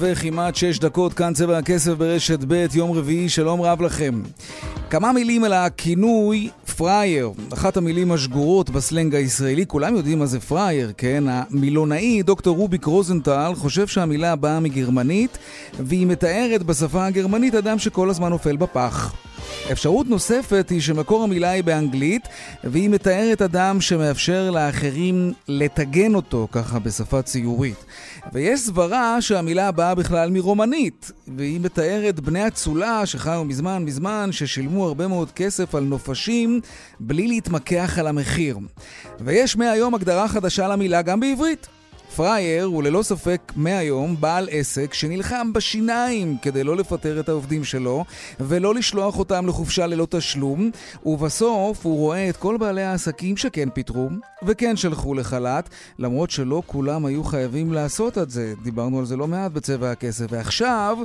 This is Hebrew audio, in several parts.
וכמעט שש דקות, כאן צבע הכסף ברשת ב', יום רביעי, שלום רב לכם. כמה מילים על הכינוי פראייר, אחת המילים השגורות בסלנג הישראלי, כולם יודעים מה זה פראייר, כן? המילונאי דוקטור רוביק רוזנטל חושב שהמילה באה מגרמנית, והיא מתארת בשפה הגרמנית אדם שכל הזמן נופל בפח. אפשרות נוספת היא שמקור המילה היא באנגלית, והיא מתארת אדם שמאפשר לאחרים לטגן אותו, ככה בשפה ציורית. ויש סברה שהמילה באה בכלל מרומנית, והיא מתארת בני אצולה שחיו מזמן מזמן, ששילמו הרבה מאוד כסף על נופשים בלי להתמקח על המחיר. ויש מהיום הגדרה חדשה למילה גם בעברית. פראייר הוא ללא ספק מהיום בעל עסק שנלחם בשיניים כדי לא לפטר את העובדים שלו ולא לשלוח אותם לחופשה ללא תשלום ובסוף הוא רואה את כל בעלי העסקים שכן פיטרו וכן שלחו לחל"ת למרות שלא כולם היו חייבים לעשות את זה. דיברנו על זה לא מעט בצבע הכסף ועכשיו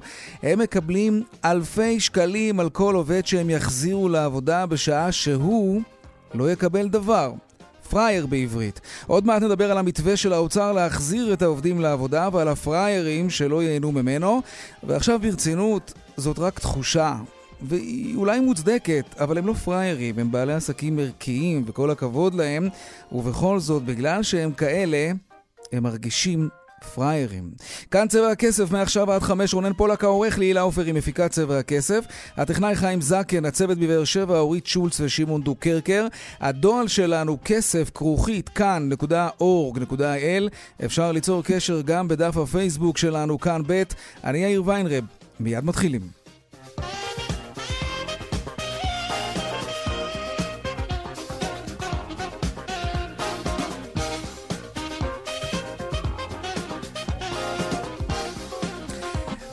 הם מקבלים אלפי שקלים על כל עובד שהם יחזירו לעבודה בשעה שהוא לא יקבל דבר. פראייר בעברית. עוד מעט נדבר על המתווה של האוצר להחזיר את העובדים לעבודה ועל הפראיירים שלא ייהנו ממנו. ועכשיו ברצינות, זאת רק תחושה. והיא אולי מוצדקת, אבל הם לא פראיירים, הם בעלי עסקים ערכיים, וכל הכבוד להם, ובכל זאת, בגלל שהם כאלה, הם מרגישים פראיירים. כאן צבע הכסף, מעכשיו עד חמש, רונן פולק העורך, לילה עופר עם מפיקת צבע הכסף. הטכנאי חיים זקן, הצוות בבאר שבע, אורית שולץ ושמעון דוקרקר. הדואל שלנו, כסף כרוכית כאן.org.il. אפשר ליצור קשר גם בדף הפייסבוק שלנו, כאן ב'. אני יאיר ויינרב. מיד מתחילים.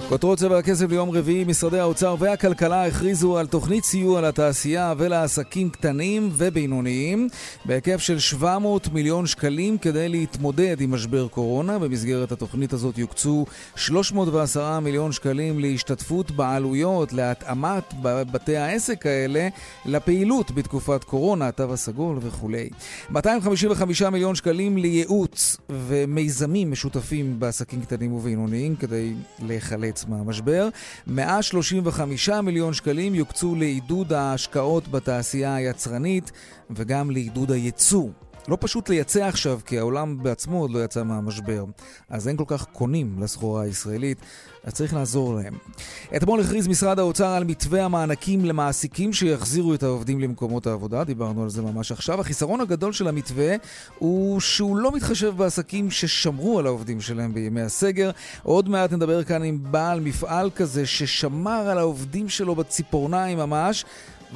כותרות צבע הכסף ליום רביעי, משרדי האוצר והכלכלה הכריזו על תוכנית סיוע לתעשייה ולעסקים קטנים ובינוניים בהיקף של 700 מיליון שקלים כדי להתמודד עם משבר קורונה. במסגרת התוכנית הזאת יוקצו 310 מיליון שקלים להשתתפות בעלויות, להתאמת בתי העסק האלה לפעילות בתקופת קורונה, התו הסגול וכולי. 255 מיליון שקלים לייעוץ ומיזמים משותפים בעסקים קטנים ובינוניים כדי להיחלץ חוץ מהמשבר. 135 מיליון שקלים יוקצו לעידוד ההשקעות בתעשייה היצרנית וגם לעידוד הייצוא. לא פשוט לייצא עכשיו, כי העולם בעצמו עוד לא יצא מהמשבר. אז אין כל כך קונים לסחורה הישראלית, אז צריך לעזור להם. אתמול הכריז משרד האוצר על מתווה המענקים למעסיקים שיחזירו את העובדים למקומות העבודה, דיברנו על זה ממש עכשיו. החיסרון הגדול של המתווה הוא שהוא לא מתחשב בעסקים ששמרו על העובדים שלהם בימי הסגר. עוד מעט נדבר כאן עם בעל מפעל כזה ששמר על העובדים שלו בציפורניים ממש,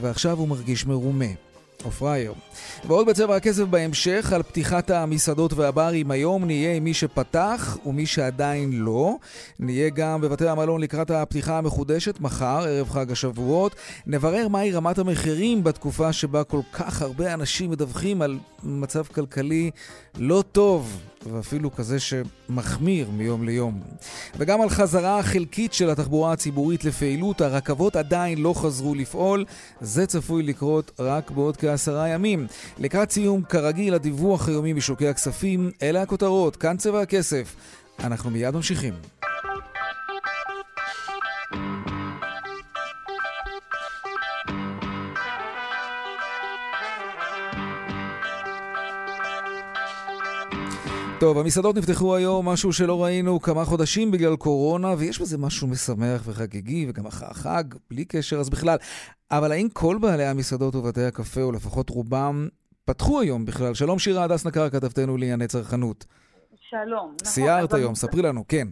ועכשיו הוא מרגיש מרומה. או פראייר. ועוד בצבע הכסף בהמשך על פתיחת המסעדות והברים. היום נהיה עם מי שפתח ומי שעדיין לא. נהיה גם בבתי המלון לקראת הפתיחה המחודשת מחר, ערב חג השבועות. נברר מהי רמת המחירים בתקופה שבה כל כך הרבה אנשים מדווחים על מצב כלכלי לא טוב. ואפילו כזה שמחמיר מיום ליום. וגם על חזרה החלקית של התחבורה הציבורית לפעילות, הרכבות עדיין לא חזרו לפעול, זה צפוי לקרות רק בעוד כעשרה ימים. לקראת סיום, כרגיל, הדיווח היומי משוקי הכספים, אלה הכותרות, כאן צבע הכסף. אנחנו מיד ממשיכים. טוב, המסעדות נפתחו היום, משהו שלא ראינו כמה חודשים בגלל קורונה, ויש בזה משהו משמח וחגיגי, וגם אחרי החג, בלי קשר, אז בכלל. אבל האם כל בעלי המסעדות ובתי הקפה, או לפחות רובם, פתחו היום בכלל? שלום שירה הדס נקר, כתבתנו לענייני צרכנות. שלום. נכון. סיירת היום, ספרי לנו, כן.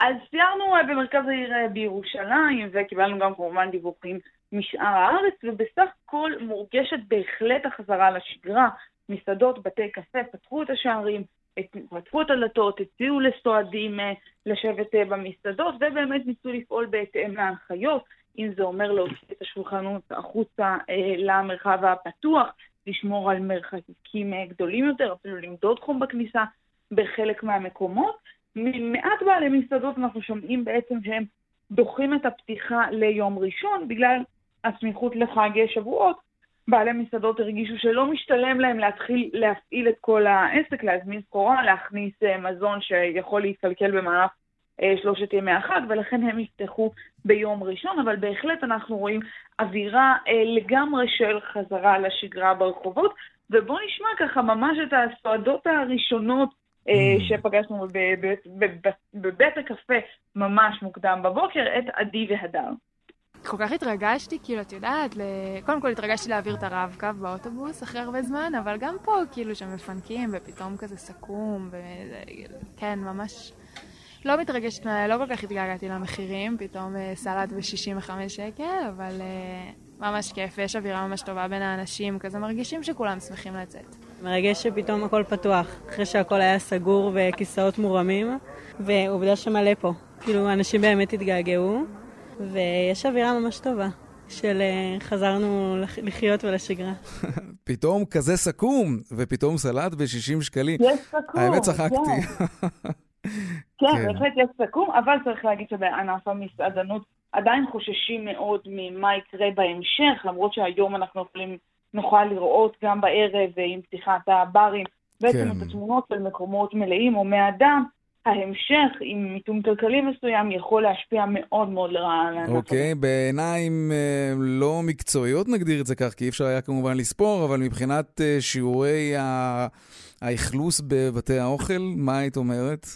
אז סיירנו אה, במרכז העיר אה, בירושלים, וקיבלנו גם כמובן דיווחים משאר הארץ, ובסך הכל מורגשת בהחלט החזרה לשגרה. מסעדות, בתי קפה, פתחו את השערים, פתחו את הדלתות, הציעו לסועדים לשבת במסעדות, ובאמת ניסו לפעול בהתאם להנחיות, אם זה אומר להוציא את השולחנות החוצה למרחב הפתוח, לשמור על מרחקים גדולים יותר, אפילו למדוד חום בכניסה בחלק מהמקומות. ממעט בעלי מסעדות אנחנו שומעים בעצם שהם דוחים את הפתיחה ליום ראשון בגלל הסמיכות לחג שבועות. בעלי מסעדות הרגישו שלא משתלם להם להתחיל להפעיל את כל העסק, להזמין סחורה, להכניס אה, מזון שיכול להתקלקל במהלך אה, שלושת ימי החג, ולכן הם יפתחו ביום ראשון, אבל בהחלט אנחנו רואים אווירה אה, לגמרי של חזרה לשגרה ברחובות. ובואו נשמע ככה ממש את הסועדות הראשונות mm. שפגשנו בבית הקפה ממש מוקדם בבוקר, את עדי והדר. כל כך התרגשתי, כאילו, את יודעת, ל... קודם כל התרגשתי להעביר את הרב-קו באוטובוס אחרי הרבה זמן, אבל גם פה, כאילו, שמפנקים, ופתאום כזה סכו"ם, וכן, ממש לא מתרגשת, לא כל כך התגעגעתי למחירים, פתאום אה, סלט ב-65 שקל, אבל אה, ממש כיף, ויש אווירה ממש טובה בין האנשים, כזה מרגישים שכולם שמחים לצאת. מרגש שפתאום הכל פתוח, אחרי שהכל היה סגור וכיסאות מורמים, ועובדה שמלא פה. כאילו, אנשים באמת התגעגעו, ויש אווירה ממש טובה. של אה, חזרנו לחיות ולשגרה. פתאום כזה סכו"ם, ופתאום סלט ב-60 שקלים. יש סכו"ם, האמת צחקתי. כן. כן, כן, בהחלט יש סיכום, אבל צריך להגיד שבענף המסעדנות עדיין חוששים מאוד ממה יקרה בהמשך, למרות שהיום אנחנו יכולים, נוכל לראות גם בערב עם פתיחת הברים, בעצם כן. את התמונות של מקומות מלאים או מאדם. ההמשך עם מיתון כלכלי מסוים יכול להשפיע מאוד מאוד לרעה על הענף אוקיי, בעיניים אה, לא מקצועיות נגדיר את זה כך, כי אי אפשר היה כמובן לספור, אבל מבחינת אה, שיעורי האכלוס בבתי האוכל, מה היית אומרת?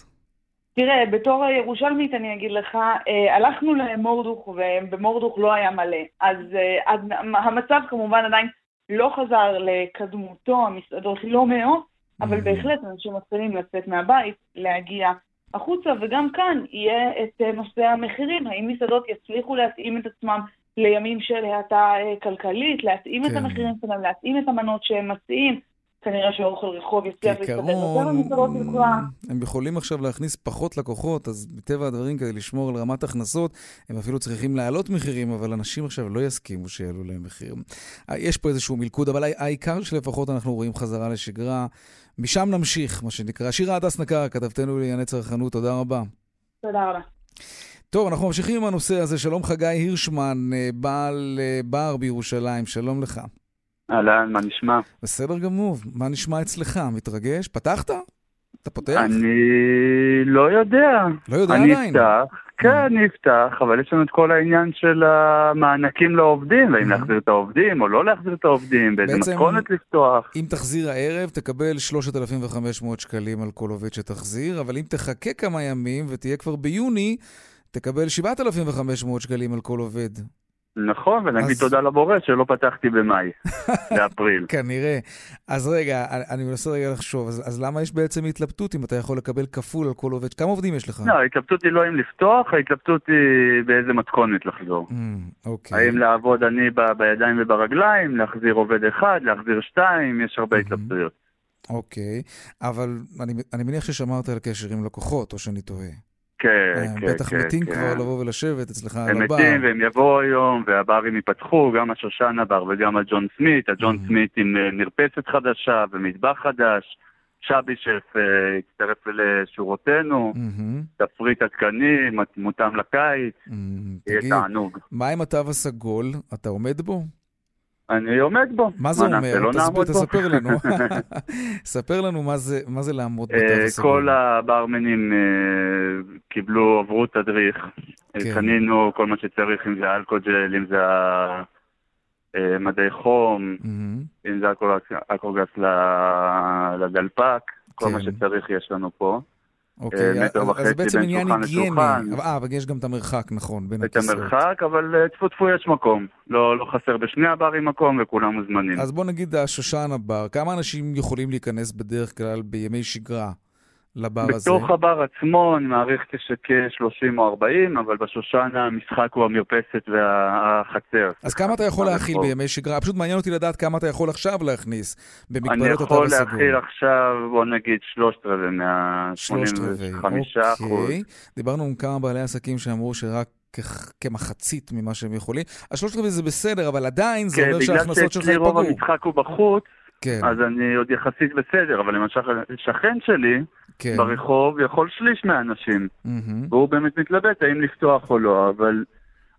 תראה, בתור ירושלמית אני אגיד לך, אה, הלכנו למורדוך ובמורדוך לא היה מלא. אז אה, המצב כמובן עדיין לא חזר לקדמותו, המסעדות לא מאוד, אבל mm-hmm. בהחלט אנשים מתחילים לצאת מהבית, להגיע החוצה, וגם כאן יהיה את אה, נושא המחירים. האם מסעדות יצליחו להתאים את עצמם לימים של האטה כלכלית, להתאים כן. את המחירים שלהם, להתאים את המנות שהם מציעים. כנראה שאוכל רחוב יצליח להסתדר יותר במסעדות יוקרה. הם יכולים עכשיו להכניס פחות לקוחות, אז מטבע הדברים, כדי לשמור על רמת הכנסות, הם אפילו צריכים להעלות מחירים, אבל אנשים עכשיו לא יסכימו שיעלו להם מחיר. אה, יש פה איזשהו מלכוד, אבל העיקר שלפחות אנחנו רואים חזרה לשגרה. משם נמשיך, מה שנקרא. שירה הדס נקר, כתבתנו לענייני צרכנות, תודה רבה. תודה רבה. טוב, אנחנו ממשיכים עם הנושא הזה. שלום חגי הירשמן, אה, בעל אה, בר בירושלים, שלום לך. אהלן, מה נשמע? בסדר גמור, מה נשמע אצלך? מתרגש? פתחת? אתה פותח? אני לא יודע. לא יודע אני עדיין? אני אפתח, כן, אני אפתח, אבל יש לנו את כל העניין של המענקים לעובדים, והאם להחזיר את העובדים או לא להחזיר את העובדים, באיזה מתכונת לפתוח. אם תחזיר הערב, תקבל 3,500 שקלים על כל עובד שתחזיר, אבל אם תחכה כמה ימים ותהיה כבר ביוני, תקבל 7,500 שקלים על כל עובד. נכון, ונגיד אז... תודה לבורא שלא פתחתי במאי, באפריל. כנראה. אז רגע, אני מנסה רגע לחשוב, אז, אז למה יש בעצם התלבטות אם אתה יכול לקבל כפול על כל עובד? כמה עובדים יש לך? לא, ההתלבטות היא לא אם לפתוח, ההתלבטות היא באיזה מתכונת לחזור. Mm, אוקיי. האם לעבוד אני ב- בידיים וברגליים, להחזיר עובד אחד, להחזיר שתיים, יש הרבה mm-hmm. התלבטויות. אוקיי, אבל אני, אני מניח ששמרת על קשר עם לקוחות, או שאני טועה. כן, אה, כן, בטח מתים כבר כן. לבוא ולשבת אצלך על הבר. הם מתים והם יבואו היום, והברים ייפתחו, גם השושנה בר וגם הג'ון סמית. הג'ון mm-hmm. סמית עם אה, מרפסת חדשה ומטבח חדש. שבי שף הצטרף לשורותינו, mm-hmm. תפריט עדכני, מותאם לקיץ, mm-hmm. יהיה תענוג. מה עם התו הסגול? אתה עומד בו? אני עומד בו. מה זה אומר? לא תספר, תספר לנו. ספר לנו מה זה, מה זה לעמוד בתו אה, הסגול. כל הברמנים uh, קיבלו, עברו תדריך. כן. קנינו כל מה שצריך, אם זה אלכוג'ל, אם זה מדי חום, mm-hmm. אם זה אלכוגס לדלפק, כל כן. מה שצריך יש לנו פה. אוקיי, אה, מטר וחצי בין שולחן לשולחן. אה, אבל יש גם את המרחק, נכון, בין הכיסאות. את המרחק, אבל אה, טפו טפו יש מקום. לא, לא חסר בשני הברים מקום וכולם מוזמנים. אז בוא נגיד השושן הבר, כמה אנשים יכולים להיכנס בדרך כלל בימי שגרה לבר הזה? בתוך הבר עצמו אני מעריך כ-30 או 40, אבל בשושנה המשחק הוא המרפסת והחצר. אז כמה אתה יכול להכיל הרחוב. בימי שגרה? פשוט מעניין אותי לדעת כמה אתה יכול עכשיו להכניס אני במגבלות התו יכול הסגול. להכיל עכשיו, בוא נגיד, שלושת רבעי מה... שלושת רבעי, 85 אחוז. אוקיי. דיברנו עם כמה בעלי עסקים שאמרו שרק כ- כמחצית ממה שהם יכולים. השלושת רבעי זה בסדר, אבל עדיין זה כן, אומר בגלל שההכנסות שלך שאצלי רוב. המשחק הוא בחוץ, כן, אז אני עוד יחסית בסדר, אבל למשל שכן שלי, כן. ברחוב יכול שליש מהאנשים, מהמם. והוא באמת מתלבט האם לפתוח או לא, אבל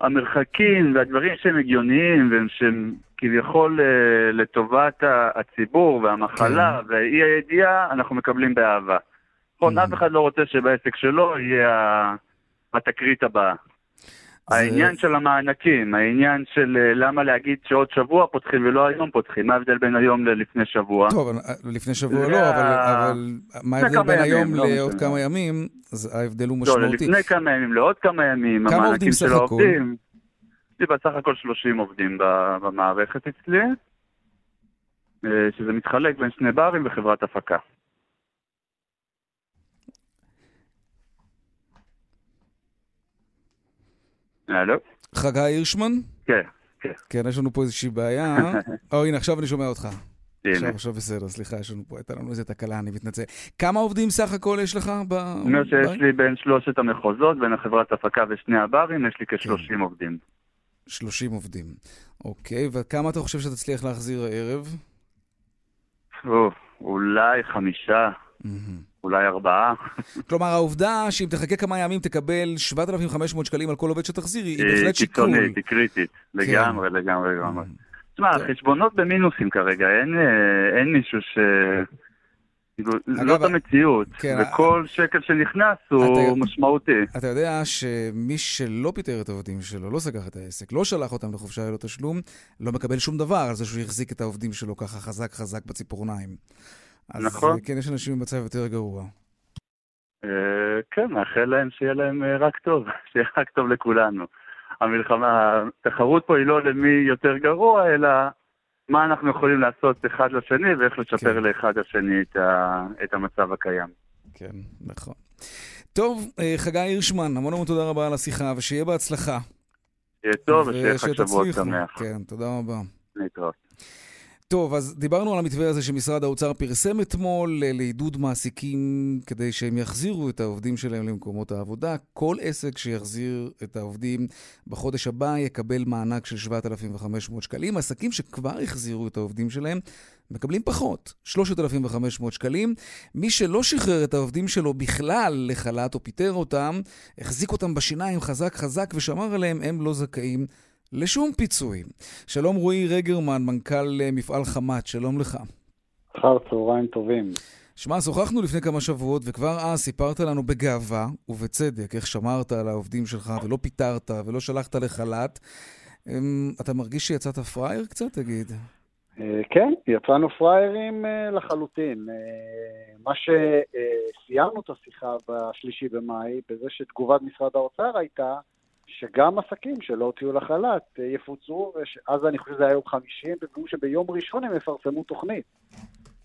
המרחקים והדברים שהם הגיוניים והם שהם כביכול אה, לטובת הציבור והמחלה והאי הידיעה, אנחנו מקבלים באהבה. נכון, Mhm. אף אחד לא רוצה שבעסק שלו יהיה התקרית הבאה. זה- העניין של המענקים, העניין של אה, למה להגיד שעוד שבוע פותחים ולא היום פותחים, מה ההבדל בין היום ללפני שבוע? טוב, אה, לפני שבוע לא, ה- אבל, אבל מה ההבדל בין היום לא לעוד. כמה ימים? אז ההבדל הוא לא, משמעותי. לפני כמה ימים, לעוד כמה ימים, כמה המענקים עובדים של? העובדים. יש לי בסך הכל 30 עובדים במערכת אצלי, אה, שזה מתחלק בין שני ברים וחברת הפקה. הלו? חגי הירשמן? כן, כן, כן, יש לנו פה איזושהי בעיה. או, הנה, עכשיו אני שומע אותך. הנה. עכשיו, עכשיו בסדר, סליחה, יש לנו פה, הייתה לנו איזה תקלה, אני מתנצל. כמה עובדים סך הכל יש לך ב... אני אומר שיש לי בין שלושת המחוזות, בין החברת הפקה ושני הברים, יש לי כן. כ-30 עובדים. 30 עובדים. אוקיי, וכמה אתה חושב שתצליח להחזיר הערב? או, אולי חמישה. אולי ארבעה. כלומר, העובדה שאם תחכה כמה ימים תקבל 7,500 שקלים על כל עובד שתחזיר, היא היא בהחלט שיקול. קיצונית, היא קריטית. לגמרי, לגמרי, לגמרי. תשמע, כן. חשבונות במינוסים כרגע, אין, אה, אין מישהו ש... כאילו, זאת המציאות, כן, וכל שקל שנכנס הוא אתה- משמעותי. אתה יודע שמי שלא פיטר את העובדים שלו, לא סגר את העסק, לא שלח אותם לחופשה ללא תשלום, לא מקבל שום דבר על זה שהוא החזיק את העובדים שלו ככה חזק חזק בציפורניים. אז נכון. אה, כן, יש אנשים במצב יותר גרוע. אה, כן, מאחל להם שיהיה להם אה, רק טוב, שיהיה רק טוב לכולנו. המלחמה, התחרות פה היא לא למי יותר גרוע, אלא מה אנחנו יכולים לעשות אחד לשני ואיך לשפר כן. לאחד השני את, ה, את המצב הקיים. כן, נכון. טוב, אה, חגי הירשמן, המון המון תודה רבה על השיחה, ושיהיה בהצלחה. שיהיה טוב ושיהיה לך שבוע ושתצליחו. שמח. כן, תודה רבה. להתראות. טוב, אז דיברנו על המתווה הזה שמשרד האוצר פרסם אתמול אה, לעידוד מעסיקים כדי שהם יחזירו את העובדים שלהם למקומות העבודה. כל עסק שיחזיר את העובדים בחודש הבא יקבל מענק של 7,500 שקלים. עסקים שכבר החזירו את העובדים שלהם מקבלים פחות, 3,500 שקלים. מי שלא שחרר את העובדים שלו בכלל לחל"ת או פיטר אותם, החזיק אותם בשיניים חזק חזק ושמר עליהם, הם לא זכאים לשום פיצוי. שלום רועי רגרמן, מנכ"ל אה, מפעל חמת, שלום לך. אחר צהריים טובים. שמע, שוחחנו לפני כמה שבועות, וכבר אז סיפרת לנו בגאווה, ובצדק, איך שמרת על העובדים שלך, ולא פיטרת, ולא שלחת לחל"ת. אמ, אתה מרגיש שיצאת פראייר קצת? תגיד. אה, כן, יצאנו פראיירים אה, לחלוטין. מה שסיימנו את השיחה בשלישי במאי, בזה שתגובת משרד האוצר הייתה שגם עסקים שלא הוציאו לחל"ת אה, יפוצרו, ואז אני חושב שזה היה יום חמישי, הם אמרו שביום ראשון הם יפרסמו תוכנית.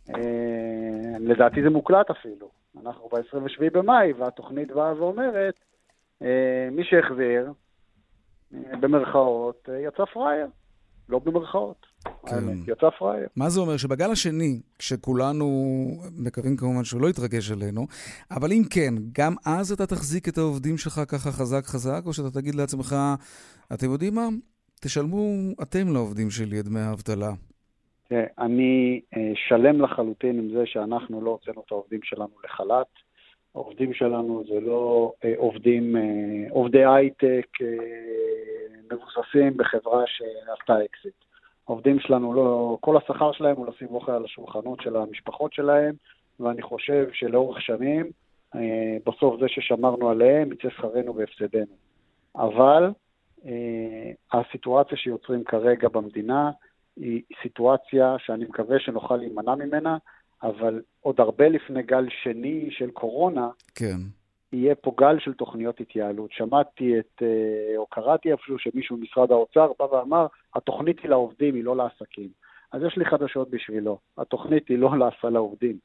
אה, לדעתי זה מוקלט אפילו. אנחנו ב-27 במאי, והתוכנית באה ואומרת, אה, מי שהחזיר, במרכאות, יצא פראייר. לא במרכאות. כן. האמת, יצא פראייר. מה זה אומר? שבגל השני, כשכולנו מקווים כמובן שהוא לא יתרגש עלינו, אבל אם כן, גם אז אתה תחזיק את העובדים שלך ככה חזק חזק, או שאתה תגיד לעצמך, אתם יודעים מה? תשלמו אתם לעובדים שלי את דמי האבטלה. תראה, אני אה, שלם לחלוטין עם זה שאנחנו לא הוצאנו את העובדים שלנו לחל"ת. העובדים שלנו זה לא אה, עובדים, אה, עובדי הייטק מבוססים בחברה שעשתה אקזיט. העובדים שלנו לא, כל השכר שלהם הוא לשים אוכל על השולחנות של המשפחות שלהם, ואני חושב שלאורך שנים, אה, בסוף זה ששמרנו עליהם, יצא שכרנו בהפסדנו. אבל אה, הסיטואציה שיוצרים כרגע במדינה היא סיטואציה שאני מקווה שנוכל להימנע ממנה, אבל עוד הרבה לפני גל שני של קורונה, כן. יהיה פה גל של תוכניות התייעלות. שמעתי את, אה, או קראתי אפילו שמישהו ממשרד האוצר בא ואמר, התוכנית היא לעובדים, היא לא לעסקים. אז יש לי חדשות בשבילו, התוכנית היא לא לעשה לעובדים.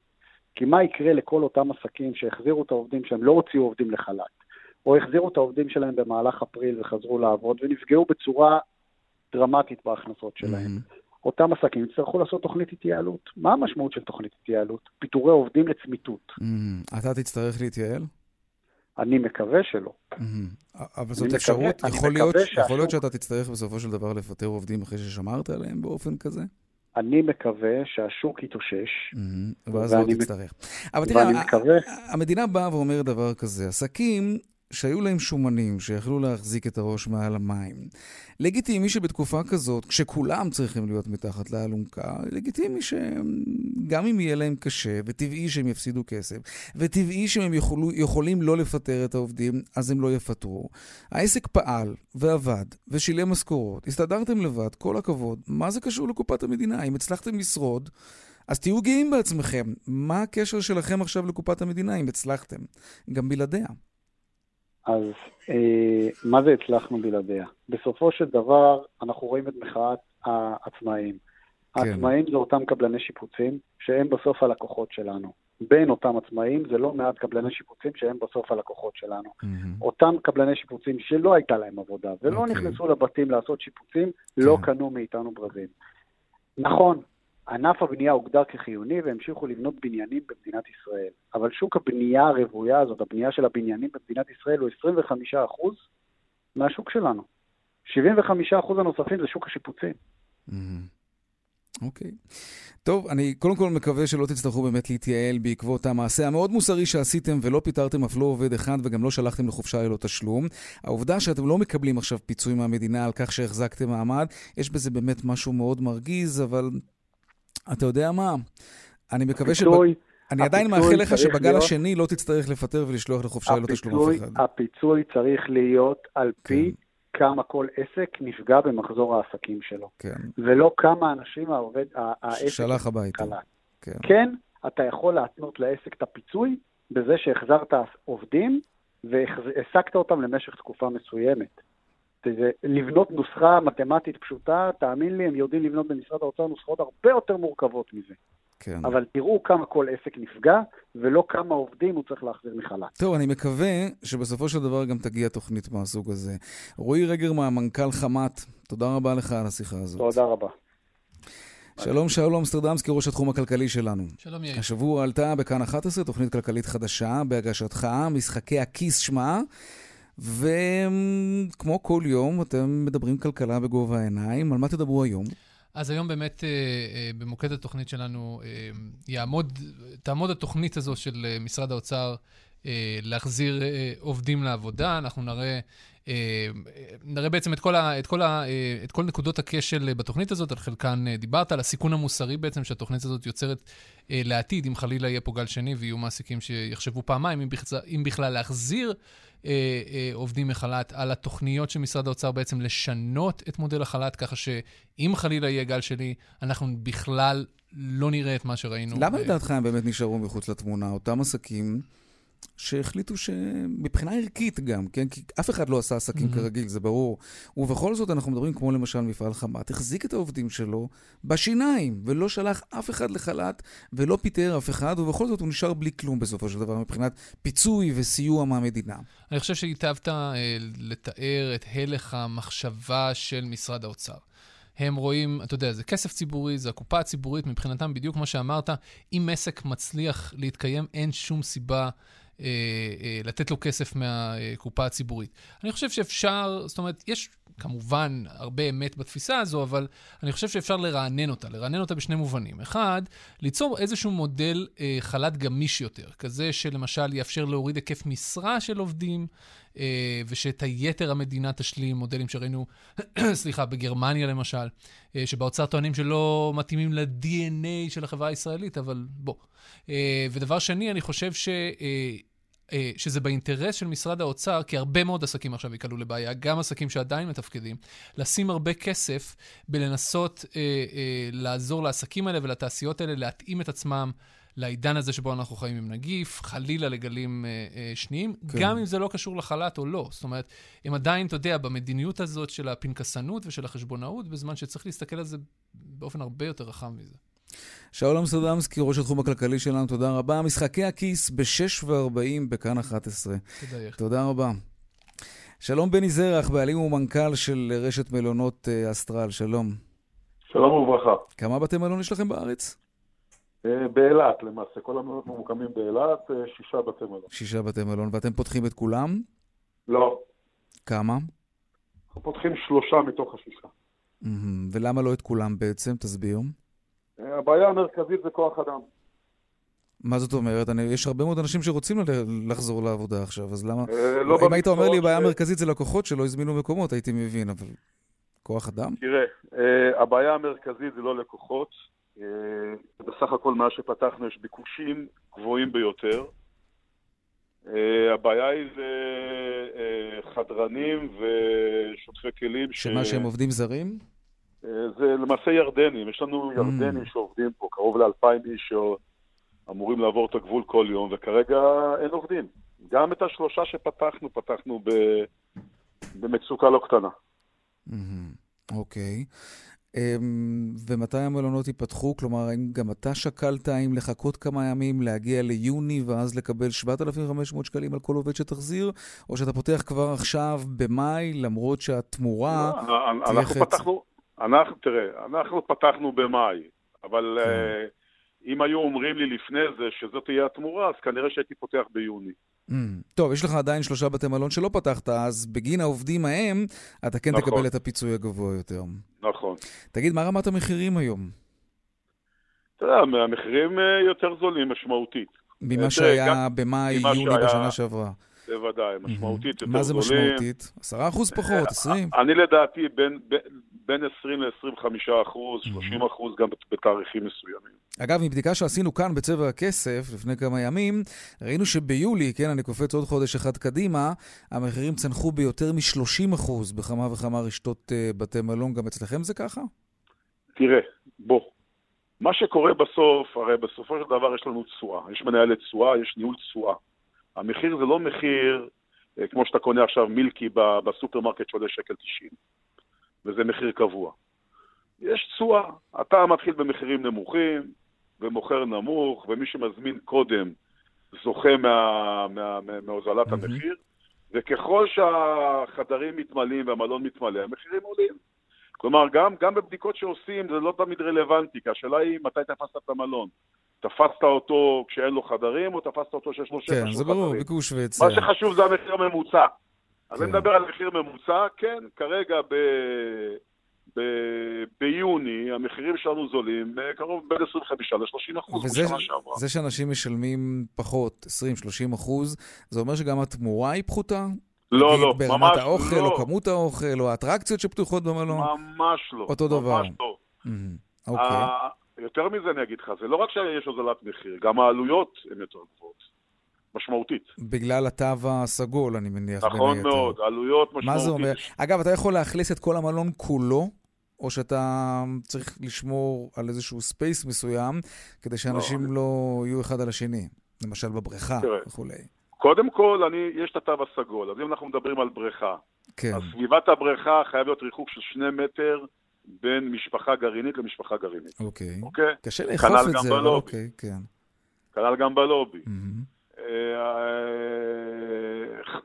כי מה יקרה לכל אותם עסקים שהחזירו את העובדים שהם לא הוציאו עובדים לחל"ת, או החזירו את העובדים שלהם במהלך אפריל וחזרו לעבוד ונפגעו בצורה דרמטית בהכנסות שלהם. Mm-hmm. אותם עסקים יצטרכו לעשות תוכנית התייעלות. מה המשמעות של תוכנית התייעלות? פיטורי עובדים לצמיתות. Mm-hmm. אתה תצטרך להתייעל? אני מקווה שלא. Mm-hmm. אבל זאת אפשרות? יכול להיות, יכול להיות שאתה תצטרך בסופו של דבר לפטר עובדים אחרי ששמרת עליהם באופן כזה? אני מקווה שהשוק יתאושש. Mm-hmm. ואז לא תצטרך. אבל תראה, המדינה באה ואומרת דבר כזה, עסקים שהיו להם שומנים, שיכלו להחזיק את הראש מעל המים. לגיטימי שבתקופה כזאת, כשכולם צריכים להיות מתחת לאלונקה, לגיטימי שגם אם יהיה להם קשה, וטבעי שהם יפסידו כסף, וטבעי שהם יכולו, יכולים לא לפטר את העובדים, אז הם לא יפטרו. העסק פעל, ועבד, ושילם משכורות. הסתדרתם לבד, כל הכבוד. מה זה קשור לקופת המדינה? אם הצלחתם לשרוד... אז תהיו גאים בעצמכם. מה הקשר שלכם עכשיו לקופת המדינה, אם הצלחתם? גם בלעדיה. אז אה, מה זה הצלחנו בלעדיה? בסופו של דבר, אנחנו רואים את מחאת העצמאים. כן. העצמאים זה אותם קבלני שיפוצים, שהם בסוף הלקוחות שלנו. בין אותם עצמאים זה לא מעט קבלני שיפוצים שהם בסוף הלקוחות שלנו. Mm-hmm. אותם קבלני שיפוצים שלא הייתה להם עבודה ולא okay. אוקיי. נכנסו לבתים לעשות שיפוצים, כן. לא קנו מאיתנו ברזים. נכון, ענף הבנייה הוגדר כחיוני והמשיכו לבנות בניינים במדינת ישראל. אבל שוק הבנייה הרוויה הזאת, הבנייה של הבניינים במדינת ישראל, הוא 25% מהשוק שלנו. 75% הנוספים זה שוק השיפוצים. אוקיי. Okay. טוב, אני קודם כל מקווה שלא תצטרכו באמת להתייעל בעקבות המעשה המאוד מוסרי שעשיתם ולא פיטרתם אף לא עובד אחד וגם לא שלחתם לחופשה ללא תשלום. העובדה שאתם לא מקבלים עכשיו פיצוי מהמדינה על כך שהחזקתם מעמד, יש בזה באמת משהו מאוד מרגיז, אבל אתה יודע מה? אני מקווה ש... אני עדיין מאחל לך שבגל להיות... השני לא תצטרך לפטר ולשלוח לחופשה ללא תשלום אף אחד. הפיצוי צריך להיות על פי כן. כמה כל עסק נפגע במחזור העסקים שלו. כן. ולא כמה אנשים העובד, העסק... שלח הביתה. כן. כן, אתה יכול להתנות לעסק את הפיצוי בזה שהחזרת עובדים והעסקת אותם למשך תקופה מסוימת. זה לבנות נוסחה מתמטית פשוטה, תאמין לי, הם יודעים לבנות במשרד האוצר נוסחות הרבה יותר מורכבות מזה. כן. אבל תראו כמה כל עסק נפגע, ולא כמה עובדים הוא צריך להחזיר מחל"ת. טוב, אני מקווה שבסופו של דבר גם תגיע תוכנית מהסוג הזה. רועי רגרמן, מנכ"ל חמת, תודה רבה לך על השיחה הזאת. תודה רבה. שלום, שלום אמסטרדמסקי, ראש התחום הכלכלי שלנו. שלום, יאיר. השבוע עלתה בכאן 11 תוכנית כלכלית חדשה בהגשתך, משחקי הכיס שמה. וכמו כל יום, אתם מדברים כלכלה בגובה העיניים. על מה תדברו היום? אז היום באמת אה, אה, במוקד התוכנית שלנו אה, יעמוד, תעמוד התוכנית הזו של משרד האוצר להחזיר עובדים לעבודה. אנחנו נראה אה, נראה בעצם את כל, ה, את, כל ה, את כל נקודות הכשל בתוכנית הזאת, על חלקן דיברת, על הסיכון המוסרי בעצם שהתוכנית הזאת יוצרת לעתיד, אם חלילה יהיה פה גל שני ויהיו מעסיקים שיחשבו פעמיים, אם בכלל, אם בכלל להחזיר עובדים מחל"ת, על התוכניות של משרד האוצר בעצם לשנות את מודל החל"ת, ככה שאם חלילה יהיה גל שני, אנחנו בכלל לא נראה את מה שראינו. למה לדעתך הם באמת נשארו מחוץ לתמונה? אותם עסקים... שהחליטו שמבחינה ערכית גם, כן? כי אף אחד לא עשה עסקים mm-hmm. כרגיל, זה ברור. ובכל זאת אנחנו מדברים כמו למשל מפעל חמת, החזיק את העובדים שלו בשיניים, ולא שלח אף אחד לחל"ת, ולא פיטר אף אחד, ובכל זאת הוא נשאר בלי כלום בסופו של דבר, מבחינת פיצוי וסיוע מהמדינה. אני חושב שהיטבת אה, לתאר את הלך המחשבה של משרד האוצר. הם רואים, אתה יודע, זה כסף ציבורי, זה הקופה הציבורית, מבחינתם, בדיוק כמו שאמרת, אם עסק מצליח להתקיים, אין שום סיבה לתת לו כסף מהקופה הציבורית. אני חושב שאפשר, זאת אומרת, יש כמובן הרבה אמת בתפיסה הזו, אבל אני חושב שאפשר לרענן אותה, לרענן אותה בשני מובנים. אחד, ליצור איזשהו מודל אה, חל"ת גמיש יותר, כזה שלמשל יאפשר להוריד היקף משרה של עובדים, אה, ושאת היתר המדינה תשלים, מודלים שראינו, סליחה, בגרמניה למשל, אה, שבאוצר טוענים שלא מתאימים ל-DNA של החברה הישראלית, אבל בוא. אה, ודבר שני, אני חושב ש... שזה באינטרס של משרד האוצר, כי הרבה מאוד עסקים עכשיו ייקלעו לבעיה, גם עסקים שעדיין מתפקדים, לשים הרבה כסף בלנסות אה, אה, לעזור לעסקים האלה ולתעשיות האלה להתאים את עצמם לעידן הזה שבו אנחנו חיים עם נגיף, חלילה לגלים אה, אה, שניים, כן. גם אם זה לא קשור לחל"ת או לא. זאת אומרת, הם עדיין, אתה יודע, במדיניות הזאת של הפנקסנות ושל החשבונאות, בזמן שצריך להסתכל על זה באופן הרבה יותר רחב מזה. שאול אמסטרדמסקי, ראש התחום הכלכלי שלנו, תודה רבה. משחקי הכיס ב-6 ו-40 בכאן 11. תדייק. תודה רבה. שלום בני זרח, בעלים ומנכ"ל של רשת מלונות אה, אסטרל, שלום. שלום וברכה. כמה בתי מלון יש לכם בארץ? אה, באילת למעשה, כל המלונות ממוקמים באילת, אה, שישה בתי מלון. שישה בתי מלון, ואתם פותחים את כולם? לא, כמה? אנחנו פותחים שלושה מתוך השישה. ולמה לא את כולם בעצם? תסביר. הבעיה המרכזית זה כוח אדם. מה זאת אומרת? אני, יש הרבה מאוד אנשים שרוצים לחזור לעבודה עכשיו, אז למה... אה, לא אם היית אומר לי, ש- המרכזית זה לקוחות שלא הזמינו מקומות, הייתי מבין, אבל... כוח אדם? תראה, אה, הבעיה המרכזית זה לא לקוחות. אה, בסך הכל מאז שפתחנו יש ביקושים גבוהים ביותר. הבעיה היא זה חדרנים ושוטפי כלים. ש- שמה שהם עובדים זרים? אה, זה למעשה ירדנים, יש לנו Mm. ירדנים שעובדים פה, קרוב לאלפיים איש שאמורים לעבור את הגבול כל יום, וכרגע אין עובדים. גם את השלושה שפתחנו, פתחנו ב... במצוקה לא קטנה. מהמם. אוקיי. אמ, ומתי המלונות ייפתחו? כלומר, האם גם אתה שקלת האם לחכות כמה ימים, להגיע ליוני ואז לקבל 7,500 שקלים על כל עובד שתחזיר? או שאתה פותח כבר עכשיו במאי, למרות שהתמורה... לא, אנחנו. פתחנו, אנחנו, תראה, אנחנו פתחנו במאי, אבל. אה, אם היו אומרים לי לפני זה שזאת תהיה התמורה, אז כנראה שהייתי פותח ביוני. אמ, טוב, יש לך עדיין שלושה בתי מלון שלא פתחת, אז בגין העובדים ההם, אתה כן נכון. תקבל את הפיצוי הגבוה יותר. נכון. תגיד, מה רמת המחירים היום? אתה יודע, המחירים אה, יותר זולים משמעותית. ממה תראה, שהיה במאי, יוני בשנה שעברה. בוודאי, משמעותית יותר זולים. מה זה משמעותית? 10 אחוז פחות, 20? אני לדעתי בין, בין, בין 20 ל-25 אחוז, 30 אחוז גם בתאריכים מסוימים. אגב, מבדיקה שעשינו כאן בצבע הכסף לפני כמה ימים, ראינו שביולי, כן, אני קופץ עוד חודש אחד קדימה, המחירים צנחו ביותר מ-30 אחוז בכמה וכמה רשתות uh, בתי מלון. גם אצלכם זה ככה? תראה, בוא, מה שקורה בסוף, הרי בסופו של דבר יש לנו תשואה. יש מנהלת תשואה, יש ניהול תשואה. המחיר זה לא מחיר, אה, כמו שאתה קונה עכשיו מילקי בסופרמרקט שעולה שקל 90, וזה מחיר קבוע. יש תשואה. אתה מתחיל במחירים נמוכים, ומוכר נמוך, ומי שמזמין קודם זוכה מה, מה, מה, מהוזלת מהמם. המחיר, וככל שהחדרים מתמלאים והמלון מתמלא, המחירים עולים. כלומר, גם, גם בבדיקות שעושים זה לא תמיד רלוונטי, כי השאלה היא מתי תפסת את המלון. תפסת אותו כשאין לו חדרים, או תפסת אותו שיש לו שטח כן, של זה ברור, חדרים? ביקוש והיצע. מה שחשוב זה המחיר הממוצע. אז כן. אני מדבר על מחיר ממוצע, כן, כרגע ב... ב... ביוני המחירים שלנו זולים אה, קרוב בין 25 ל-30 אחוז וזה בשנה שעברה. זה שאנשים משלמים פחות, 20-30 אחוז, זה אומר שגם התמורה היא פחותה? לא, לא, ברמת ממש האוכל, לא. או כמות האוכל, או האטרקציות שפתוחות במלון? ממש לא. אותו דבר. ממש לא. מהמם. אוקיי. ה- יותר מזה אני אגיד לך, זה לא רק שיש הוזלת מחיר, גם העלויות הן יותר גבוהות. משמעותית. בגלל התו הסגול, אני מניח, נכון. מאוד, עלויות משמעותית. מה זה אומר? אגב, אתה יכול לאכלס את כל המלון כולו, או שאתה צריך לשמור על איזשהו space מסוים, כדי שאנשים אני- לא יהיו אחד על השני, למשל בבריכה תראה. וכולי. קודם כל, אני, יש את התו הסגול, אז אם אנחנו מדברים על בריכה, כן, אז סביבת הבריכה חייב להיות ריחוק של שני מטר בין משפחה גרעינית למשפחה גרעינית, אוקיי. אוקיי? קשה לאכוף כנ"ל את זה, אבל. אוקיי, כן. כנ"ל גם בלובי. מהמם. אה,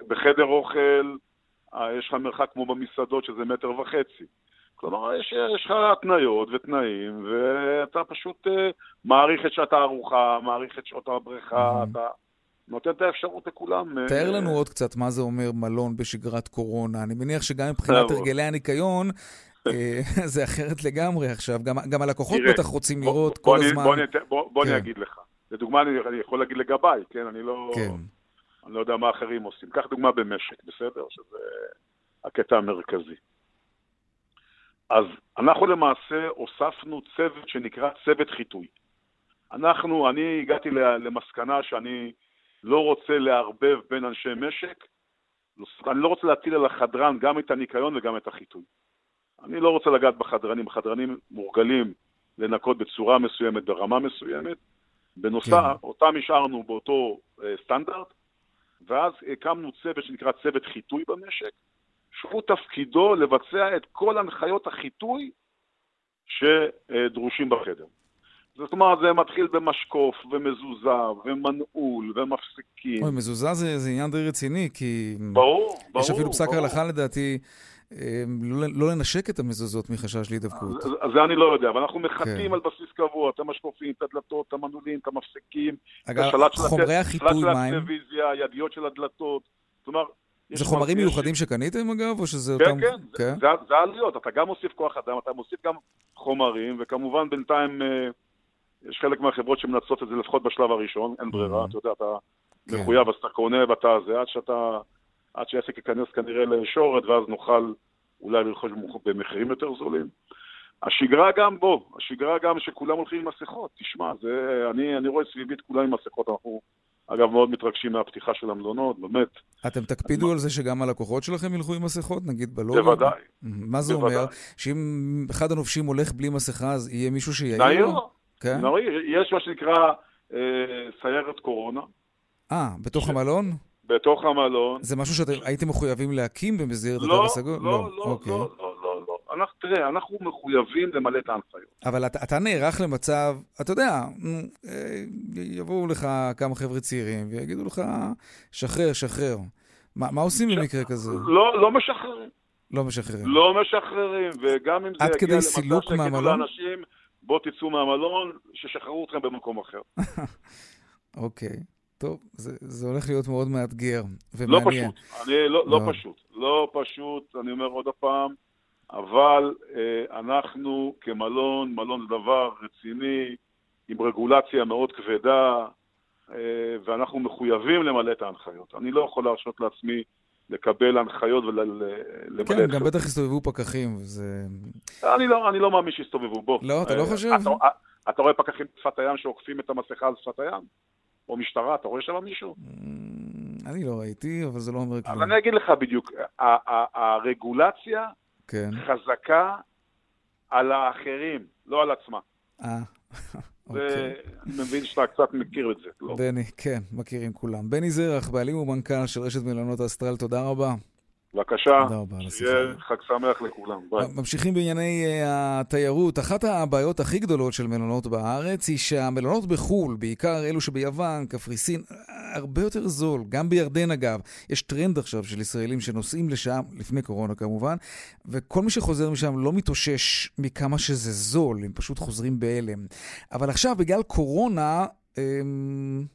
בחדר אוכל אה, יש לך מרחק כמו במסעדות שזה מטר וחצי. כלומר, יש, יש לך התניות ותנאים, ואתה פשוט אה, מעריך את שעת הארוחה, מעריך את שעות הבריכה. אתה נותן את האפשרות לכולם. תאר לנו עוד קצת מה זה אומר מלון בשגרת קורונה. אני מניח שגם מבחינת. הרגלי הניקיון, זה אחרת לגמרי עכשיו. גם, גם הלקוחות בטח רוצים לראות כל הזמן. בוא אני אתן- בוא- בוא כן. אני אגיד לך. לדוגמה, אני אני יכול להגיד לגביי, כן? אני לא... כן. אני לא יודע מה אחרים עושים. קח דוגמה במשק, בסדר? שזה הקטע המרכזי. אז אנחנו למעשה הוספנו צוות שנקרא צוות חיטוי. אנחנו, אני הגעתי למסקנה שאני לא רוצה לערבב בין אנשי משק, אני לא רוצה להטיל על החדרן גם את הניקיון וגם את החיטוי. אני לא רוצה לגעת בחדרנים, החדרנים מורגלים לנקות בצורה מסוימת, ברמה מסוימת. בנוסף, כן. אותם השארנו באותו אה, סטנדרט, ואז הקמנו צוות שנקרא צוות חיטוי במשק, שהוא תפקידו לבצע את כל הנחיות החיטוי שדרושים בחדר. זאת אומרת, זה מתחיל במשקוף, ומזוזה, ומנעול, ומפסיקים. אוי, מזוזה זה, זה עניין די רציני, כי... ברור, ברור. יש אפילו פסק ברור. הלכה לדעתי, לא, לא לנשק את המזוזות מחשש להידבקות. זה אני לא יודע, אבל אנחנו מחטאים כן. על בסיס קבוע, את המשקופים, את הדלתות, את המנעולים, את המפסיקים, את אגב, חומרי החיטוי, מה הם? הטלוויזיה, הידיות של הדלתות. יש זה חומרים מיוחדים שקניתם אגב, או שזה כן, אותם... כן, זה- זה העלויות, אתה גם מוסיף כוח אדם, אתה מוסיף גם חומרים, וכמובן בינתיים אה, יש חלק מהחברות שמנצלות את זה לפחות בשלב הראשון, אין ברירה, Mhm. אתה יודע, אתה כן. מחויב, אז אתה קונה ואתה זה, עד שאתה, עד שהעסק ייכנס כנראה לישורת, ואז נוכל אולי לרכוש במחירים יותר זולים. השגרה גם, בוא, השגרה גם שכולם הולכים עם מסכות, תשמע, זה, אני, אני רואה סביבי את כולם עם מסכות, אנחנו אגב מאוד מתרגשים מהפתיחה של המלונות, באמת, אתם תקפידו על זה שגם הלקוחות שלכם ילכו עם מסכות, נגיד בלוגו? בוודאי. מה זה בוודאי. אומר? שאם אחד הנופשים הולך בלי מסכה, אז יהיה מישהו שיעיר נעיר לו? כן? נעיר, יש מה שנקרא אה, סיירת קורונה, אה, בתוך המלון? בתוך המלון. זה משהו שאתם הייתם מחויבים להקים במסגרת לא, התו הסגול? לא, לא, לא, אוקיי. לא, לא, לא. אנחנו, תראה, אנחנו מחויבים למלא את ההנחיות. אבל אתה, אתה נערך למצב, אתה יודע, אה, יבואו לך כמה חבר'ה צעירים ויגידו לך, שחרר, שחרר. מה, מה עושים במקרה כזה? לא, לא משחררים. לא משחררים. לא משחררים, וגם אם זה יגיע למצב שיגידו? לאנשים, בואו תצאו מהמלון, ששחררו אתכם במקום אחר. אוקיי. טוב, זה, זה הולך להיות מאוד מאתגר לא ומעניין. פשוט, אני, לא, לא לא. פשוט, לא פשוט, אני אומר עוד פעם, אבל אה, אנחנו כמלון, מלון זה דבר רציני, עם רגולציה מאוד כבדה, אה, ואנחנו מחויבים למלא את ההנחיות. אני לא יכול להרשות לעצמי לקבל הנחיות ולמלא כן, את גם זה. בטח הסתובבו פקחים, וזה... אני לא, אני לא מאמין שיסתובבו בו. לא, אתה לא אה, חושב? אתה, אתה רואה פקחים בשפת הים שעוקפים את המסכה על שפת הים? או משטרה, אתה רואה שם מישהו? Mm, אני לא ראיתי, אבל זה לא אומר אז כלום. אני אגיד לך בדיוק, הרגולציה כן. חזקה על האחרים, לא על עצמה. אה, אוקיי. ואני מבין שאתה קצת מכיר את זה. לא? בני, כן, מכירים כולם. בני זרח, בעלים ומנכ"ל של רשת מלונות אסטרל, תודה רבה. בבקשה. שיהיה חג שמח לכולם. ביי. ממשיכים בענייני אה, התיירות. אחת הבעיות הכי גדולות של מלונות בארץ היא שהמלונות בחו"ל, בעיקר אלו שביוון, קפריסין, הרבה יותר זול. גם בירדן אגב. יש טרנד עכשיו של ישראלים שנוסעים לשם, לפני קורונה כמובן, וכל מי שחוזר משם לא מתאושש מכמה שזה זול, הם פשוט חוזרים בהלם. אבל עכשיו, בגלל קורונה, אמ,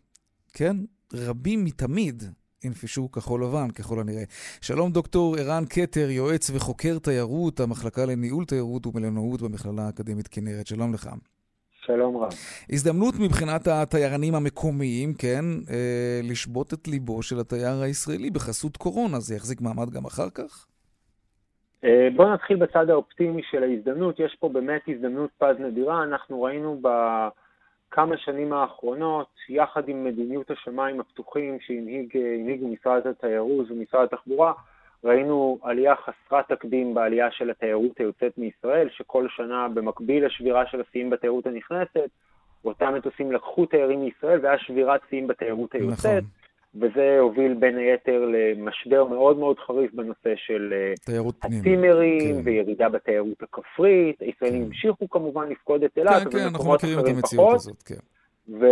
כן, רבים מתמיד ינפשו כחול לבן, ככל הנראה. שלום דוקטור ערן כתר, יועץ וחוקר תיירות, המחלקה לניהול תיירות ומלונאות במכללה האקדמית כנרת. שלום לך. שלום רב. הזדמנות מבחינת התיירנים המקומיים, כן, אה, לשבות את ליבו של התייר הישראלי בחסות קורונה. זה יחזיק מעמד גם אחר כך? אה, בואו נתחיל בצד האופטימי של ההזדמנות. יש פה באמת הזדמנות פז נדירה. אנחנו ראינו בכמה שנים האחרונות, יחד עם מדיניות השמיים הפתוחים שהנהיגו משרד התיירות ומשרד התחבורה, ראינו עלייה חסרת תקדים בעלייה של התיירות היוצאת מישראל, שכל שנה במקביל לשבירה של השיאים בתיירות הנכנסת, אותם מטוסים לקחו תיירים מישראל והיה שבירת שיאים בתיירות היוצאת. נכון. וזה הוביל בין היתר למשבר מאוד מאוד חריף בנושא של אה. הצימרים כן. וירידה בתיירות הכפרית. הישראלים כן. המשיכו כמובן לפקוד את אילת, כן, כן, אנחנו מכירים את המציאות פחות. הזאת, כן. ו...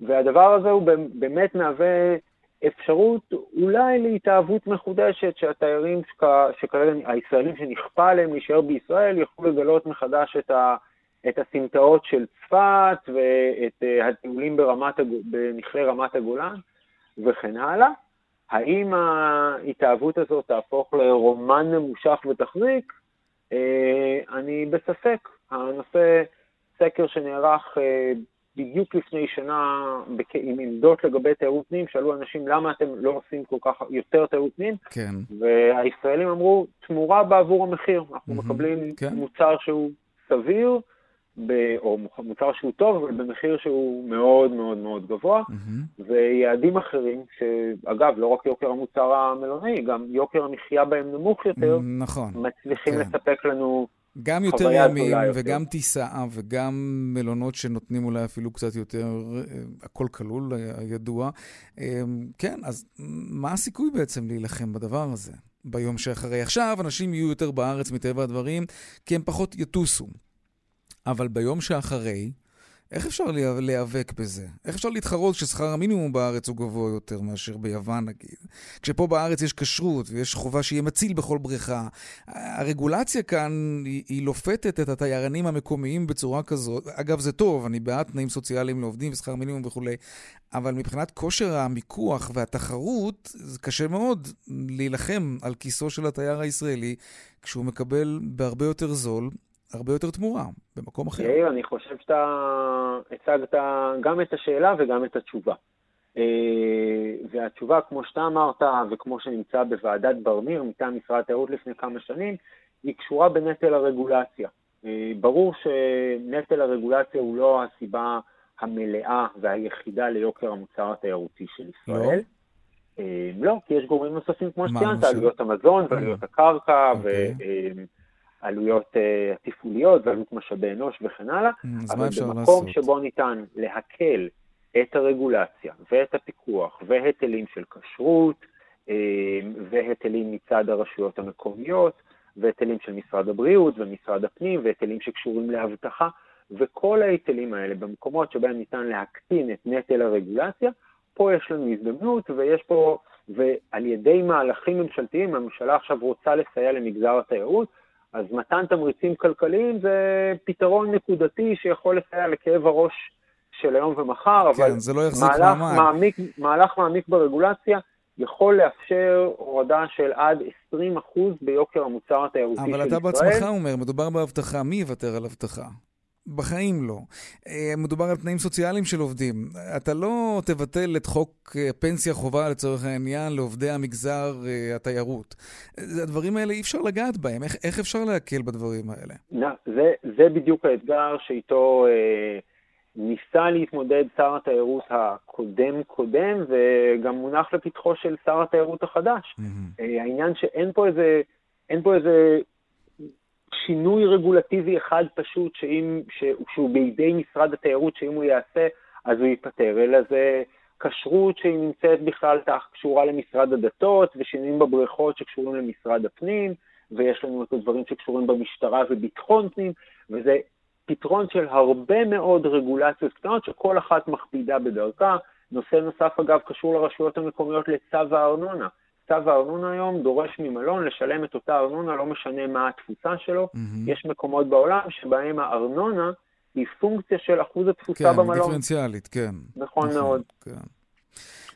והדבר הזה הוא באמת מהווה אפשרות אולי להתאהבות מחודשת שהתיירים שכ... שכרגע, הישראלים שנכפה עליהם להישאר בישראל, יוכלו לגלות מחדש את, ה... את הסמטאות של צפת ואת uh, הטיולים ברמת הג... בנכלי רמת הגולן וכן הלאה. האם ההתאהבות הזאת תהפוך לרומן ממושך ותחזיק? Uh, אני בספק. הנושא, סקר שנערך uh, בדיוק לפני שנה עם עמדות לגבי תיירות פנים, שאלו אנשים למה אתם לא עושים כל כך יותר תיירות פנים, כן. והישראלים אמרו, תמורה בעבור המחיר, אנחנו מהמם, מקבלים כן. מוצר שהוא סביר, ב, או מוצר שהוא טוב, אבל במחיר שהוא מאוד מאוד מאוד גבוה, מהמם. ויעדים אחרים, שאגב, לא רק יוקר המוצר המלונאי, גם יוקר המחיה בהם נמוך יותר, נכון. מצליחים כן. לספק לנו גם יותר ימים, זולה יותר. וגם טיסה, וגם מלונות שנותנים אולי אפילו קצת יותר, אה, הכל כלול, אה, ידוע. אה, כן, אז מה הסיכוי בעצם להילחם בדבר הזה ביום שאחרי? עכשיו אנשים יהיו יותר בארץ מטבע הדברים, כי הם פחות יטוסו. אבל ביום שאחרי, איך אפשר להיאבק בזה? איך אפשר להתחרות כששכר המינימום בארץ הוא גבוה יותר מאשר ביוון נגיד? כשפה בארץ יש כשרות ויש חובה שיהיה מציל בכל בריכה. הרגולציה כאן היא, היא לופתת את התיירנים המקומיים בצורה כזאת. אגב, זה טוב, אני בעד תנאים סוציאליים לעובדים ושכר מינימום וכולי, אבל מבחינת כושר המיקוח והתחרות, זה קשה מאוד להילחם על כיסו של התייר הישראלי כשהוא מקבל בהרבה יותר זול הרבה יותר תמורה במקום אחר. יאיר, אני חושב שאתה הצגת גם את השאלה וגם את התשובה. אה, והתשובה, כמו שאתה אמרת, וכמו שנמצא בוועדת ברניר מטעם משרד התיירות לפני כמה שנים, היא קשורה בנטל הרגולציה. אה, ברור שנטל הרגולציה הוא לא הסיבה המלאה והיחידה ליוקר המוצר התיירותי של ישראל. לא. אה, לא, כי יש גורמים נוספים, כמו שציינת, עלויות המזון ועלויות הקרקע, okay. עלויות uh, תפעוליות ועלות משאבי אנוש וכן הלאה, mm, אבל במקום לעשות? שבו ניתן להקל את הרגולציה ואת הפיקוח והיטלים של כשרות uh, והיטלים מצד הרשויות המקומיות והיטלים של משרד הבריאות ומשרד הפנים והיטלים שקשורים לאבטחה וכל ההיטלים האלה במקומות שבהם ניתן להקטין את נטל הרגולציה, פה יש לנו הזדמנות ויש פה, ועל ידי מהלכים ממשלתיים, הממשלה עכשיו רוצה לסייע למגזר התיירות, אז מתן תמריצים כלכליים זה פתרון נקודתי שיכול לסייע לכאב הראש של היום ומחר, כן, אבל זה לא מהלך, מעמיק, מהלך מעמיק ברגולציה יכול לאפשר הורדה של עד 20% ביוקר המוצר התיירותי של ישראל. אבל אתה בעצמך אומר, מדובר בהבטחה, מי יוותר על הבטחה? בחיים לא. אה, מדובר על תנאים סוציאליים של עובדים. אתה לא תבטל את חוק אה, פנסיה חובה לצורך העניין לעובדי המגזר אה, התיירות. הדברים האלה אי אפשר לגעת בהם. איך, איך אפשר להקל בדברים האלה? זה, זה בדיוק האתגר שאיתו אה, ניסה להתמודד שר התיירות הקודם-קודם, וגם מונח לפתחו של שר התיירות החדש. Mm-hmm. אה, העניין שאין פה איזה... אין פה איזה שינוי רגולטיבי אחד פשוט שאם, שהוא בידי משרד התיירות, שאם הוא יעשה אז הוא ייפטר, אלא זה כשרות שהיא נמצאת בכלל תח, קשורה למשרד הדתות, ושינויים בבריכות שקשורים למשרד הפנים, ויש לנו את הדברים שקשורים במשטרה וביטחון פנים, וזה פתרון של הרבה מאוד רגולציות קטנות שכל אחת מכבידה בדרכה. נושא נוסף, אגב, קשור לרשויות המקומיות לצו הארנונה. צו הארנונה היום דורש ממלון לשלם את אותה ארנונה, לא משנה מה התפוסה שלו. Mm-hmm. יש מקומות בעולם שבהם הארנונה היא פונקציה של אחוז התפוסה כן, במלון. כן, דיפרנציאלית, כן. נכון, נכון מאוד. כן.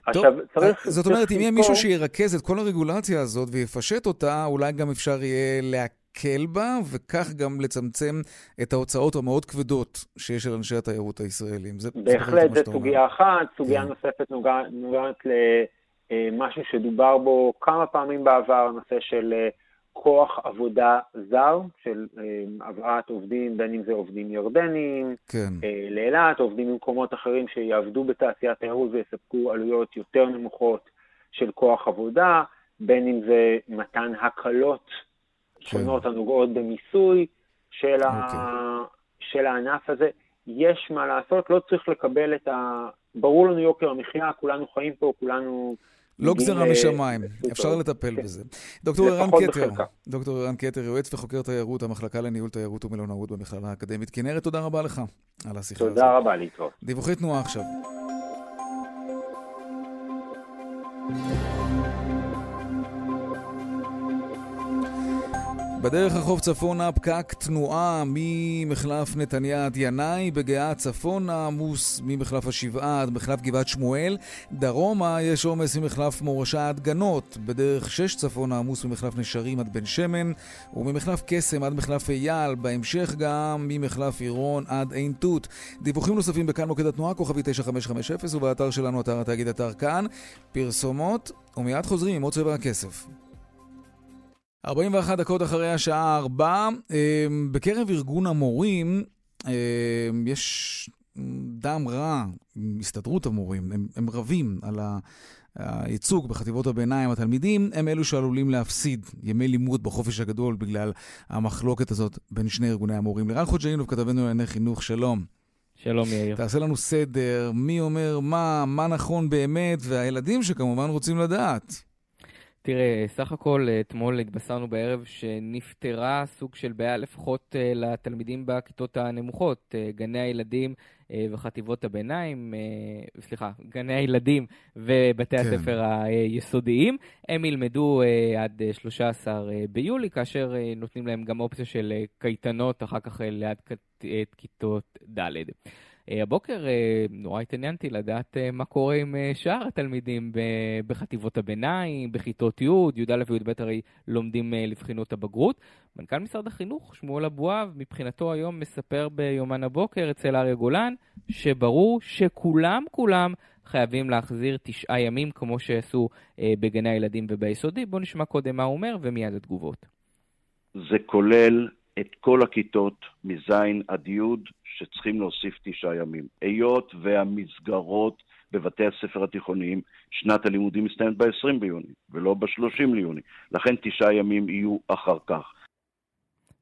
עכשיו, טוב, צריך... זאת אומרת, אם יהיה מישהו שירכז את כל הרגולציה הזאת ויפשט אותה, אולי גם אפשר יהיה להקל בה, וכך גם לצמצם את ההוצאות המאוד כבדות שיש על אנשי התיירות הישראלים. זה בהחלט, זו סוגיה אחת. סוגיה כן. נוספת נוגעת, נוגעת ל... אה, משהו שדובר בו כמה פעמים בעבר, הנושא של אה, כוח עבודה זר, של אה, הבאת עובדים, בין אם זה עובדים ירדנים, כן. לאילת, עובדים ממקומות אחרים שיעבדו בתעשיית תיירות ויספקו עלויות יותר נמוכות של כוח עבודה, בין אם זה מתן הקלות כן. שונות הנוגעות במיסוי של, ה... אוקיי. של הענף הזה. יש מה לעשות, לא צריך לקבל את ה... ברור לנו יוקר המחיה, כולנו חיים פה, כולנו לא גזירה משמיים, אפשר לטפל כן. בזה. דוקטור ערן כתר, דוקטור ערן כתר, יועץ וחוקר תיירות, המחלקה לניהול תיירות ומלונאות במכללה האקדמית כנרת, תודה רבה לך על השיחה הזאת. תודה רבה, להתראות. דיווחי תנועה עכשיו. בדרך החוף צפונה פקק תנועה ממחלף נתניה עד ינאי, בגאה צפונה עמוס ממחלף השבעה עד מחלף גבעת שמואל, דרומה יש עומס ממחלף מורשה עד גנות, בדרך שש צפונה עמוס ממחלף נשרים עד בן שמן, וממחלף קסם עד מחלף אייל, בהמשך גם ממחלף עירון עד עין תות. דיווחים נוספים בכאן מוקד התנועה, כוכבי 9550, ובאתר שלנו, אתר התאגיד אתר כאן, פרסומות, ומיד חוזרים עם עוד צבע הכסף. 41 דקות אחרי השעה 4, אמ, בקרב ארגון המורים אמ, יש דם רע הסתדרות המורים, הם, הם רבים על הייצוג בחטיבות הביניים. התלמידים הם אלו שעלולים להפסיד ימי לימוד בחופש הגדול בגלל המחלוקת הזאת בין שני ארגוני המורים. לירן חוג'אינוב, כתבנו לענייני חינוך, שלום. שלום יאיר. תעשה לנו סדר, מי אומר מה, מה נכון באמת, והילדים שכמובן רוצים לדעת. תראה, סך הכל אתמול התבשרנו בערב שנפתרה סוג של בעיה לפחות אה, לתלמידים בכיתות הנמוכות, אה, גני הילדים אה, וחטיבות הביניים, סליחה, גני הילדים ובתי כן. הספר היסודיים. הם ילמדו עד 13 ביולי, כאשר נותנים להם גם אופציה של קייטנות אחר כך ליד כיתות ד'. אה, הבוקר אה, נורא התעניינתי לדעת אה, מה קורה עם שאר התלמידים בחטיבות הביניים, בכיתות י', י"א וי"ב הרי לומדים לבחינות הבגרות. מנכ"ל משרד החינוך, שמואל אבואב, מבחינתו היום מספר ביומן הבוקר אצל אריה גולן, שברור שכולם כולם חייבים להחזיר תשעה ימים כמו שעשו בגני הילדים וביסודי. בואו נשמע קודם מה הוא אומר ומיד התגובות. זה כולל את כל הכיתות מז' עד י' שצריכים להוסיף תשעה ימים. היות והמסגרות בבתי הספר התיכוניים, שנת הלימודים מסתיימת ב-20 ביוני, ולא ב-30 ליוני. לכן תשעה ימים יהיו אחר כך.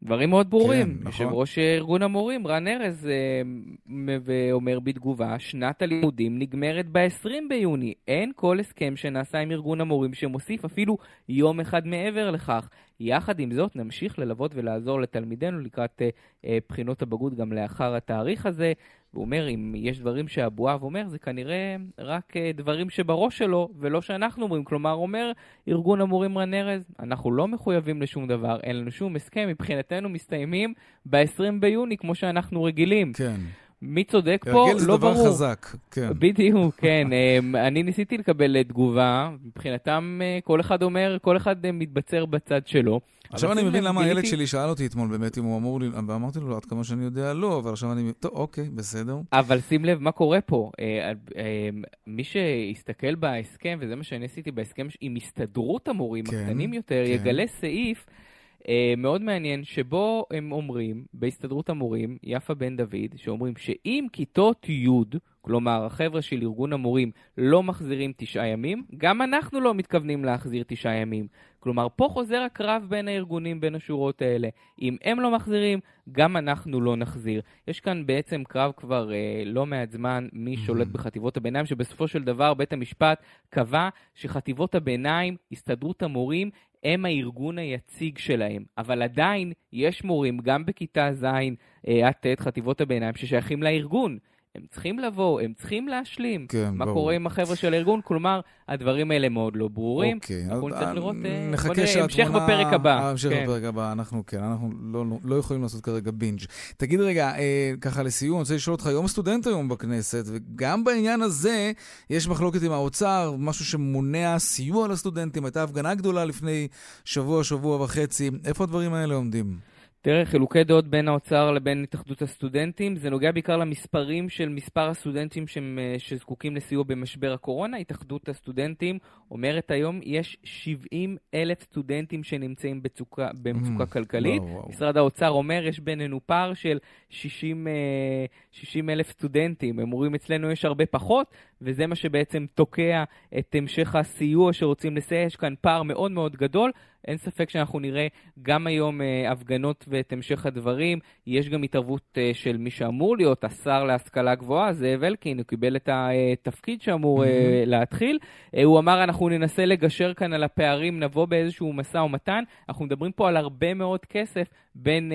דברים מאוד ברורים. כן, נכון. יושב ראש ארגון המורים, רן ארז, אה, אומר בתגובה, שנת הלימודים נגמרת ב-20 ביוני. אין כל הסכם שנעשה עם ארגון המורים שמוסיף אפילו יום אחד מעבר לכך. יחד עם זאת, נמשיך ללוות ולעזור לתלמידינו לקראת אה, אה, בחינות הבגרות גם לאחר התאריך הזה. והוא אומר, אם יש דברים שאבואב אומר, זה כנראה רק אה, דברים שבראש שלו, ולא שאנחנו אומרים. כלומר, אומר ארגון המורים רן ארז, אנחנו לא מחויבים לשום דבר, אין לנו שום הסכם, מבחינתנו מסתיימים ב-20 ביוני, כמו שאנחנו רגילים. כן. מי צודק פה? לא ברור. הרגל זה דבר חזק, כן. בדיוק, כן. אמ, אני ניסיתי לקבל תגובה, מבחינתם אה, כל אחד אומר, כל אחד אה, מתבצר בצד שלו. עכשיו אני מבין למה הילד שלי שאל אותי אתמול באמת אם הוא אמור לי, ואמרתי לו, עד כמה שאני יודע, לא, אבל עכשיו אני... טוב, אוקיי, בסדר. אבל שים לב מה קורה פה. אה, מי שיסתכל בהסכם, וזה מה שאני עשיתי בהסכם עם הסתדרות המורים כן, הקטנים יותר, כן. יגלה סעיף מאוד מעניין, שבו הם אומרים, בהסתדרות המורים, יפה בן דוד, שאומרים שאם כיתות י', כלומר החבר'ה של ארגון המורים, לא מחזירים תשעה ימים, גם אנחנו לא מתכוונים להחזיר תשעה ימים. כלומר, פה חוזר הקרב בין הארגונים, בין השורות האלה. אם הם לא מחזירים, גם אנחנו לא נחזיר. יש כאן בעצם קרב כבר אה, לא מעט זמן, מי שולט בחטיבות הביניים, שבסופו של דבר בית המשפט קבע שחטיבות הביניים, הסתדרות המורים, הם הארגון היציג שלהם, אבל עדיין יש מורים, גם בכיתה ז' אה, עד ט' חטיבות הביניים, ששייכים לארגון. הם צריכים לבוא, הם צריכים להשלים. כן, מה ברור. קורה עם החבר'ה של הארגון? כלומר, הדברים האלה מאוד לא ברורים. אוקיי. אנחנו נצטרך לראות... אה, נחכה שהתמונה... המשך בפרק הבא. המשך כן. בפרק הבא, אנחנו כן, אנחנו לא, לא, לא יכולים לעשות כרגע בינג'. תגיד רגע, אה, ככה לסיום, אני רוצה לשאול אותך, יום הסטודנט היום בכנסת, וגם בעניין הזה יש מחלוקת עם האוצר, משהו שמונע סיוע לסטודנטים. הייתה הפגנה גדולה לפני שבוע, שבוע וחצי. איפה הדברים האלה עומדים? תראה, חילוקי דעות בין האוצר לבין התאחדות הסטודנטים, זה נוגע בעיקר למספרים של מספר הסטודנטים אה, שזקוקים לסיוע במשבר הקורונה. התאחדות הסטודנטים אומרת היום, יש 70 אלף סטודנטים שנמצאים בצוקה, במצוקה mm, כלכלית. וואו, וואו. משרד האוצר אומר, יש בינינו פער של 60, 60 אה, אלף סטודנטים. הם אומרים, אצלנו יש הרבה פחות, וזה מה שבעצם תוקע את המשך הסיוע שרוצים לסייע. יש כאן פער מאוד מאוד גדול. אין ספק שאנחנו נראה גם היום uh, הפגנות ואת המשך הדברים. יש גם התערבות uh, של מי שאמור להיות השר להשכלה גבוהה, זאב אלקין, הוא קיבל את התפקיד שאמור mm-hmm. uh, להתחיל. Uh, הוא אמר, אנחנו ננסה לגשר כאן על הפערים, נבוא באיזשהו משא ומתן. אנחנו מדברים פה על הרבה מאוד כסף בין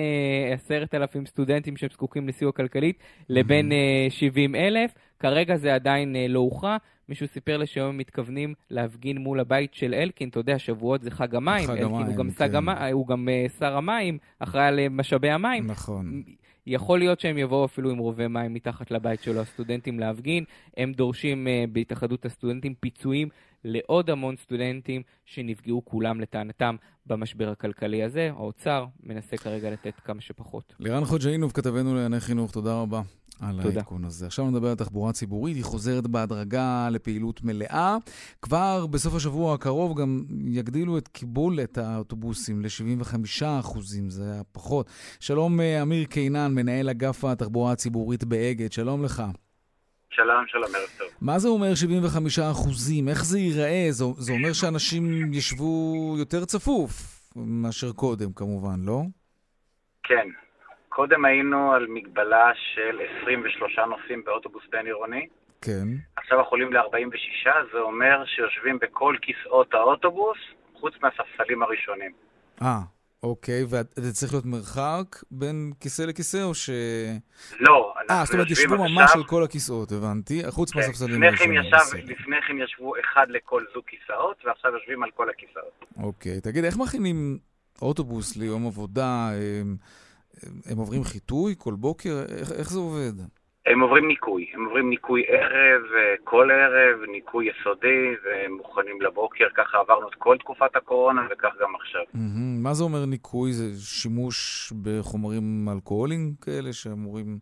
עשרת uh, אלפים סטודנטים שהם זקוקים לסיוע כלכלית לבין uh, 70 אלף. כרגע זה עדיין uh, לא הוכרע. מישהו סיפר לי שהיום הם מתכוונים להפגין מול הבית של אלקין, אתה יודע, שבועות זה חג המים, חג אלקין המים, הוא גם, כן. המים, הוא גם שר המים, אחראי על משאבי המים. נכון. יכול להיות שהם יבואו אפילו עם רובי מים מתחת לבית שלו, הסטודנטים להפגין. הם דורשים בהתאחדות הסטודנטים פיצויים לעוד המון סטודנטים שנפגעו כולם לטענתם במשבר הכלכלי הזה. האוצר מנסה כרגע לתת כמה שפחות. לירן חוג'אינוב, כתבנו לענייני חינוך, תודה רבה. על תודה. העדכון הזה. עכשיו נדבר על תחבורה ציבורית, היא חוזרת בהדרגה לפעילות מלאה. כבר בסוף השבוע הקרוב גם יגדילו את קיבולת האוטובוסים ל-75 אחוזים, זה היה פחות. שלום אה, אמיר קינן, מנהל אגף התחבורה הציבורית באגד, שלום לך. שלום, שלום, ערב טוב. מה זה אומר 75 אחוזים? איך זה ייראה? זה, זה אומר שאנשים ישבו יותר צפוף מאשר קודם, כמובן, לא? כן. קודם היינו על מגבלה של 23 נוסעים באוטובוס בין-עירוני. כן. עכשיו אנחנו עולים ל-46, זה אומר שיושבים בכל כיסאות האוטובוס חוץ מהספסלים הראשונים. אה, אוקיי, וזה צריך להיות מרחק בין כיסא לכיסא, או ש... לא, אנחנו אה, זאת אומרת, יושבים ישבו עכשיו... ממש על כל הכיסאות, הבנתי, חוץ כן, מהספסלים כן הראשונים. לפני כן ישבו אחד לכל זוג כיסאות, ועכשיו יושבים על כל הכיסאות. אוקיי, תגיד, איך מכינים אוטובוס ליום עבודה? הם, הם עוברים חיטוי כל בוקר? איך, איך זה עובד? הם עוברים ניקוי, הם עוברים ניקוי ערב, אה, כל ערב, ניקוי יסודי, והם מוכנים לבוקר, ככה עברנו את כל תקופת הקורונה, וכך גם עכשיו. מהמם. מה זה אומר ניקוי? זה שימוש בחומרים אלכוהוליים כאלה שאמורים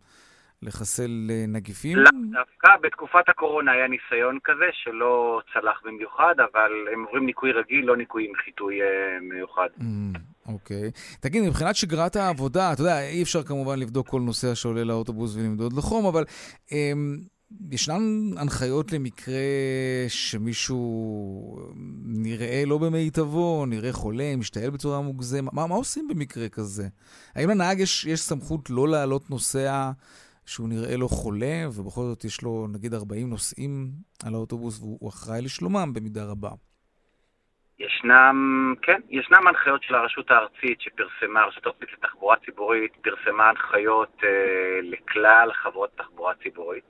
לחסל אה, נגיפים? לאו דווקא בתקופת הקורונה היה ניסיון כזה שלא צלח במיוחד, אבל הם עוברים ניקוי רגיל, לא ניקוי עם חיטוי אה, מיוחד. מהמם, אוקיי. תגיד, מבחינת שגרת העבודה, אתה יודע, אי אפשר כמובן לבדוק כל נוסע שעולה לאוטובוס ולמדוד לו חום, אבל אמ, ישנן הנחיות למקרה שמישהו נראה לא במיטבו, נראה חולה, משתעל בצורה מוגזמת? מה, מה עושים במקרה כזה? האם לנהג יש, יש סמכות לא להעלות נוסע שהוא נראה לו חולה, ובכל זאת יש לו נגיד 40 נוסעים על האוטובוס והוא אחראי לשלומם במידה רבה? ישנם, כן, ישנם הנחיות של הרשות הארצית שפרסמה, הרשות הארצית לתחבורה ציבורית פרסמה הנחיות אה, לכלל חברות תחבורה ציבורית.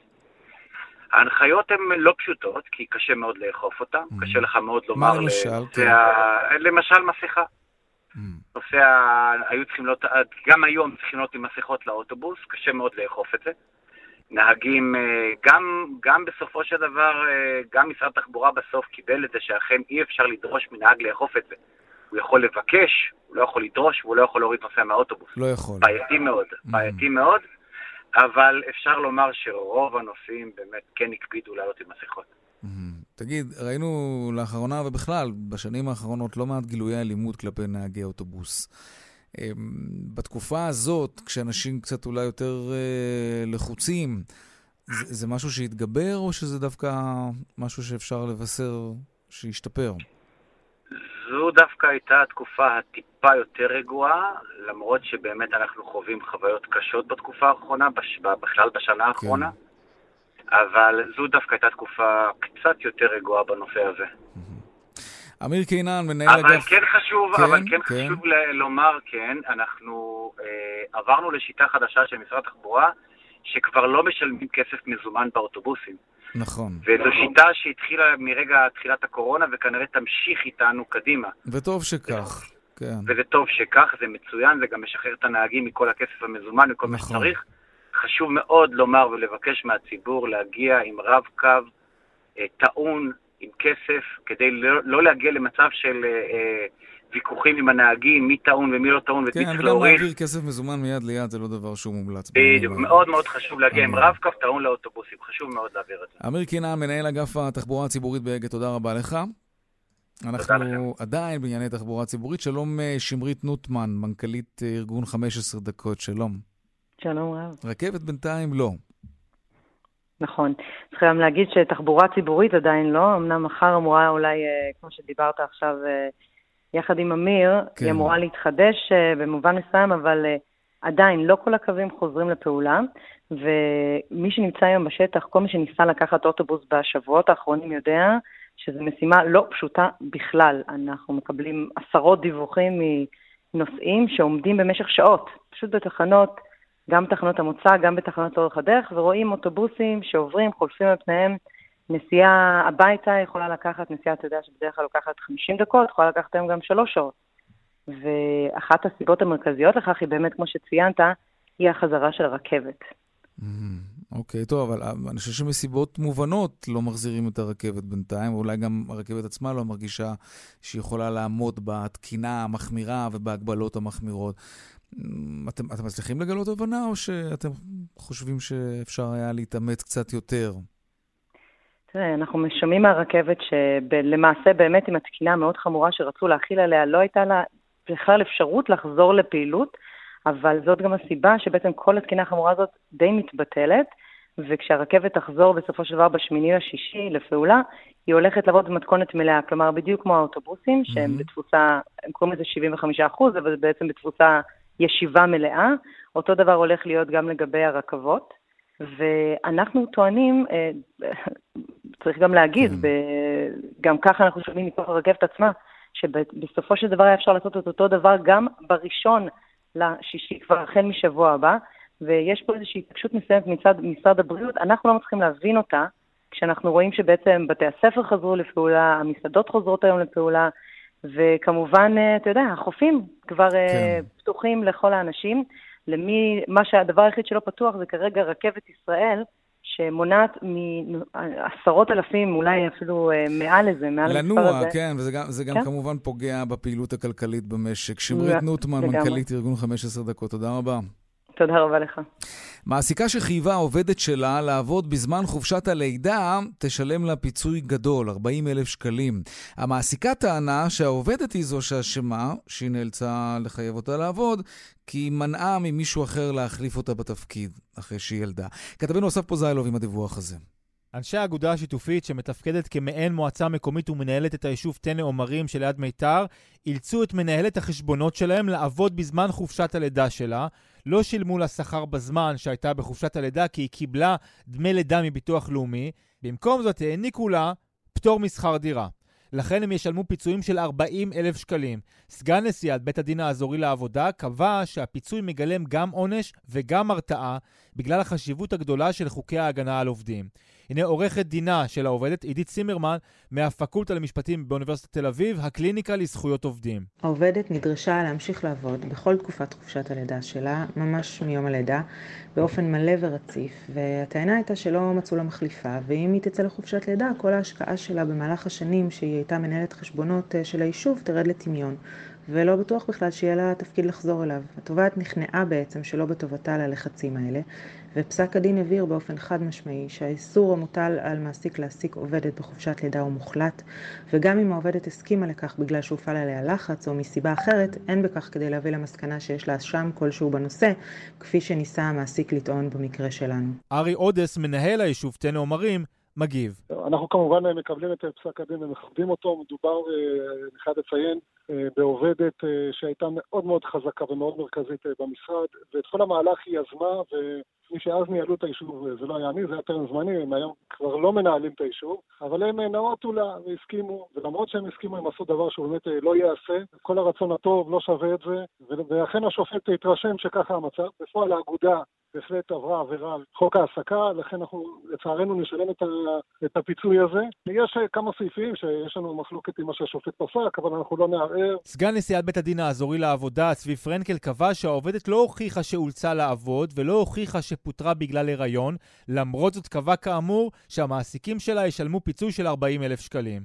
ההנחיות הן לא פשוטות, כי קשה מאוד לאכוף אותן, קשה לך מאוד לומר... למשל? לנוסע- למשל מסכה. נוסע, היו צריכים להיות, גם היום צריכים להיות עם מסכות לאוטובוס, קשה מאוד לאכוף את זה. נהגים, אה, גם, גם בסופו של דבר, אה, גם משרד התחבורה בסוף קיבל את זה שאכן אי אפשר לדרוש מנהג לאכוף את זה. הוא יכול לבקש, הוא לא יכול לדרוש, והוא לא יכול להוריד נוסע מהאוטובוס. לא יכול. בעייתי מאוד, בעייתי מאוד, אבל אפשר לומר שרוב הנוסעים באמת כן הקפידו לעלות עם מסכות. תגיד, ראינו לאחרונה ובכלל, בשנים האחרונות, לא מעט גילויי אלימות כלפי נהגי אוטובוס. אמ, בתקופה הזאת, כשאנשים קצת אולי יותר אה, לחוצים, זה, זה משהו שהתגבר, או שזה דווקא משהו שאפשר לבשר שישתפר? זו דווקא הייתה התקופה הטיפה יותר רגועה, למרות שבאמת אנחנו חווים חוויות קשות בתקופה האחרונה, בש... בכלל בשנה האחרונה, אבל זו דווקא הייתה תקופה קצת יותר רגועה בנושא הזה. אמיר קינן, מנהל אבל אגף... כן חשוב, כן, אבל כן כן. חשוב ל- לומר, כן, אנחנו אה, עברנו לשיטה חדשה של משרד התחבורה, שכבר לא משלמים כסף מזומן באוטובוסים. נכון. וזו שיטה שהתחילה מרגע תחילת הקורונה, וכנראה תמשיך איתנו קדימה. וטוב שכך, כן. וזה טוב שכך, זה מצוין, זה גם משחרר את הנהגים מכל הכסף המזומן מה נכון. שצריך. חשוב מאוד לומר ולבקש מהציבור להגיע עם רב-קו אה, טעון, עם כסף, כדי לא, לא להגיע למצב של אה, אה, ויכוחים עם הנהגים, מי טעון ומי לא טעון, ואת מי כן, צריך וגם להוריד. להעביר כסף מזומן מיד ליד זה לא דבר שהוא מומלץ. בדיוק, מאוד מאוד חשוב להגיע עם אמן. רב-קו טעון לאוטובוסים, חשוב מאוד להעביר את זה. אמיר קינן, מנהל אגף התחבורה הציבורית באגד, תודה רבה לך. אנחנו עדיין בענייני תחבורה ציבורית. שלום אה, שמרית נוטמן, מנכ"לית אה, ארגון 15 דקות, שלום. שלום רב. רכבת בינתיים לא. נכון. צריך גם להגיד שתחבורה ציבורית עדיין לא, אמנם מחר אמורה אולי, אה, כמו שדיברת עכשיו, אה, יחד עם אמיר, כן. היא אמורה להתחדש אה, במובן מסוים, אבל עדיין לא כל הקווים חוזרים לפעולה, ומי שנמצא היום בשטח, כל מי שניסה לקחת אוטובוס בשבועות האחרונים יודע שזו משימה לא פשוטה בכלל. אנחנו מקבלים עשרות דיווחים מנוסעים שעומדים במשך שעות, פשוט בתחנות, גם בתחנות המוצא, גם בתחנות לאורך הדרך, ורואים אוטובוסים שעוברים, חולפים על פניהם. נסיעה הביתה יכולה לקחת, נסיעה, אתה יודע, שבדרך כלל לוקחת 50 דקות, יכולה לקחת היום גם שלוש שעות. ואחת הסיבות המרכזיות לכך היא באמת, כמו שציינת, היא החזרה של הרכבת. אוקיי, טוב, אבל אה, אני חושב שמסיבות מובנות לא מחזירים את הרכבת בינתיים, ואולי גם הרכבת עצמה לא מרגישה שהיא יכולה לעמוד בתקינה המחמירה ובהגבלות המחמירות. אתם, אתם מצליחים לגלות הבנה, או שאתם חושבים שאפשר היה להתאמץ קצת יותר? תראה, אנחנו שומעים מהרכבת שלמעשה באמת עם התקינה המאוד חמורה שרצו להכיל עליה, לא הייתה לה בכלל אפשרות לחזור לפעילות, אבל זאת גם הסיבה שבעצם כל התקינה החמורה הזאת די מתבטלת, וכשהרכבת תחזור בסופו של דבר בשמיני לשישי לפעולה, היא הולכת לעבוד במתכונת מלאה, כלומר בדיוק כמו האוטובוסים, שהם מהמם. בתפוסה, הם קוראים לזה 75 אחוז, אבל זה בעצם בתפוסה ישיבה מלאה. אותו דבר הולך להיות גם לגבי הרכבות. ואנחנו טוענים, אה, צריך גם להגיד, ב- גם ככה אנחנו שומעים מתוך הרכבת עצמה, שבסופו של דבר היה אפשר לעשות את אותו דבר גם בראשון לשישי, כבר החל משבוע הבא, ויש פה איזושהי התעקשות מסוימת מצד משרד הבריאות, אנחנו לא מצליחים להבין אותה, כשאנחנו רואים שבעצם בתי הספר חזרו לפעולה, המסעדות חוזרות היום לפעולה, וכמובן, אה, אתה יודע, החופים כבר אה, כן. פתוחים לכל האנשים. למי, מה שהדבר היחיד שלא פתוח זה כרגע רכבת ישראל, שמונעת מעשרות אלפים, אולי אפילו אה, מעל לזה, מעל המספר הזה. לנוע, כן, וזה גם, זה גם כן? כמובן פוגע בפעילות הכלכלית במשק. שמרית נוטמן, מנכ"לית ארגון 15 דקות, תודה רבה. תודה רבה לך. מעסיקה שחייבה עובדת שלה לעבוד בזמן חופשת הלידה, תשלם לה פיצוי גדול, 40 אלף שקלים. המעסיקה טענה שהעובדת היא זו שאשמה, שהיא נאלצה לחייב אותה לעבוד, כי היא מנעה ממישהו אחר להחליף אותה בתפקיד, אחרי שהיא ילדה. כתבנו אסף פוזיילוב עם הדיווח הזה. אנשי האגודה השיתופית, שמתפקדת כמעין מועצה מקומית ומנהלת את היישוב טנא עומרים שליד מיתר, אילצו את מנהלת החשבונות שלהם לעבוד בזמן חופשת הלידה שלה. לא שילמו לה שכר בזמן שהייתה בחופשת הלידה כי היא קיבלה דמי לידה מביטוח לאומי. במקום זאת העניקו לה פטור משכר דירה. לכן הם ישלמו פיצויים של 40 אלף שקלים. סגן נשיאת בית הדין האזורי לעבודה קבע שהפיצוי מגלם גם עונש וגם הרתעה בגלל החשיבות הגדולה של חוקי ההגנה על עובדים. הנה עורכת דינה של העובדת, עידית צימרמן, מהפקולטה למשפטים באוניברסיטת תל אביב, הקליניקה לזכויות עובדים. העובדת נדרשה להמשיך לעבוד בכל תקופת חופשת הלידה שלה, ממש מיום הלידה, באופן מלא ורציף, והטענה הייתה שלא מצאו לה מחליפה, ואם היא תצא לחופשת לידה, כל ההשקעה שלה במהלך השנים שהיא הייתה מנהלת חשבונות אה, של היישוב תרד לטמיון. ולא בטוח בכלל שיהיה לה תפקיד לחזור אליו. התובעת נכנעה בעצם שלא בטובתה ללחצים האלה, ופסק הדין הבהיר באופן חד משמעי שהאיסור המוטל על מעסיק להעסיק עובדת בחופשת לידה הוא מוחלט, וגם אם העובדת הסכימה לכך בגלל שהופעל עליה לחץ או מסיבה אחרת, אין בכך כדי להביא למסקנה שיש לה אשם כלשהו בנושא, כפי שניסה המעסיק לטעון במקרה שלנו. ארי אודס, מנהל היישוב תנא עומרים, מגיב. אנחנו כמובן מקבלים את פסק הדין ומכבדים אותו. מדובר, אה, אני חייב לציין, בעובדת אה, שהייתה מאוד מאוד חזקה ומאוד מרכזית במשרד, ואת כל המהלך היא יזמה, מי שאז ניהלו את היישוב, זה לא היה אני, זה היה טרם זמני, הם היום כבר לא מנהלים את היישוב, אבל הם נאותו לה והסכימו, ולמרות שהם הסכימו, הם עשו דבר שהוא באמת לא ייעשה, כל הרצון הטוב לא שווה את זה, ואכן השופט התרשם שככה המצב. בפועל האגודה בהחלט עברה עבירה על חוק ההעסקה, לכן אנחנו לצערנו נשלם את, ה, את הפיצוי הזה. יש כמה סעיפים שיש לנו מחלוקת עם מה שהשופט פסק, אבל אנחנו לא נערער. סגן נשיאת בית הדין האזורי לעבודה, צבי פרנקל, קבע שהעובדת לא הוכיחה שאולצה לעבוד ולא הוכיחה שפוטרה בגלל הריון, למרות זאת קבע כאמור שהמעסיקים שלה ישלמו פיצוי של 40 אלף שקלים.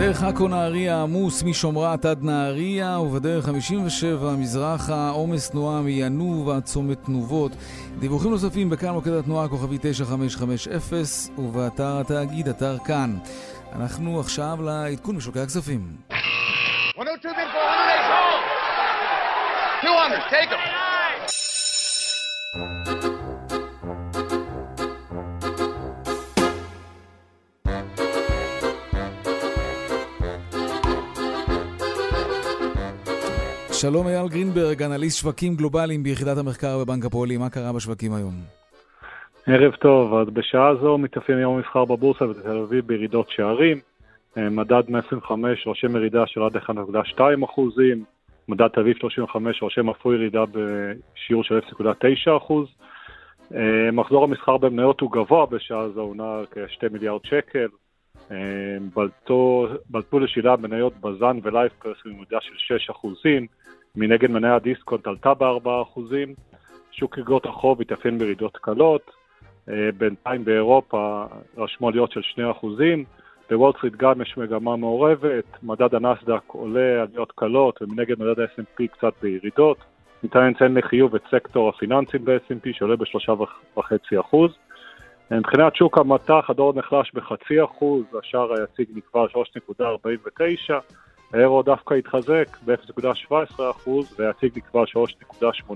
בדרך עכו נהריה עמוס משומרת עד נהריה, ובדרך 57 מזרחה עומס תנועה מינוב עד צומת תנובות. דיווחים נוספים בכאן מוקד התנועה כוכבי 9550 ובאתר התאגיד, אתר כאן. אנחנו עכשיו לעדכון בשוקי הכספים. 200, take. שלום אייל גרינברג, אנליסט שווקים גלובליים ביחידת המחקר בבנק הפועלים, מה קרה בשווקים היום? ערב טוב, אז בשעה זו מתאפיין יום המסחר בבורסה בתל אביב בירידות שערים. אה, מדד 125 רושם ירידה של עד 1.2 אחוזים, מדד תל אביב 35 רושם אף הוא ירידה בשיעור של 0.9 אחוז. אה, מחזור המסחר במניות הוא גבוה בשעה זו, הוא נע כ-2 מיליארד שקל. אה, בלטו, בלטו לשלילה מניות בזן ולייבפרסון בירידה של 6 אחוזים. מנגד מניה הדיסקונט עלתה ב-4%, שוק אגרות החוב התאפיין בירידות קלות, אה, בינתיים באירופה רשמו עליות של 2%, בוול סטריט גם יש מגמה מעורבת, מדד הנסדק עולה עליות קלות ומנגד מדד ה-S&P קצת בירידות. ניתן לציין לחיוב את סקטור הפיננסים ב-S&P שעולה ב-3.5%. מבחינת שוק המטח הדור נחלש בחצי אחוז, השער היציג נקבע 3.49, האירו דווקא התחזק ב-0.17% והציג נקבע 3.85.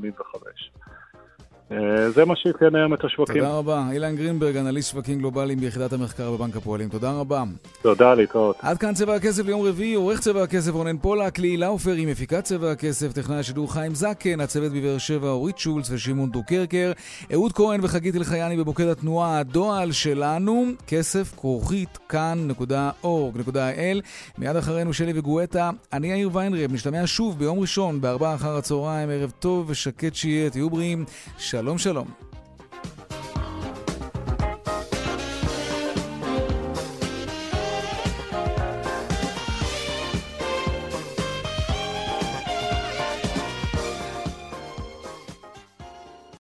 אה, זה מה שאפיין היום את השווקים. תודה רבה. אילן גרינברג, אנליסט שווקים גלובליים ביחידת המחקר בבנק הפועלים. תודה רבה. תודה, להתראות. עד כאן צבע הכסף ליום רביעי, עורך צבע הכסף רונן פולק, ליהי לאופר עם מפיקת צבע הכסף, טכנאי השידור חיים זקן, הצוות בבאר שבע אורית שולץ ושמעון דוקרקר, אהוד כהן וחגית אלחייני במוקד התנועה, הדועל שלנו, כסף כרוכית כאן.org.il. מיד אחרינו שלי וגואטה, אני יאיר ויינרב, נשתמע שוב ביום ראשון בארבעה אחר הצהריים, ערב טוב ושקט שיהיה, תהיו בריאים. שלום שלום.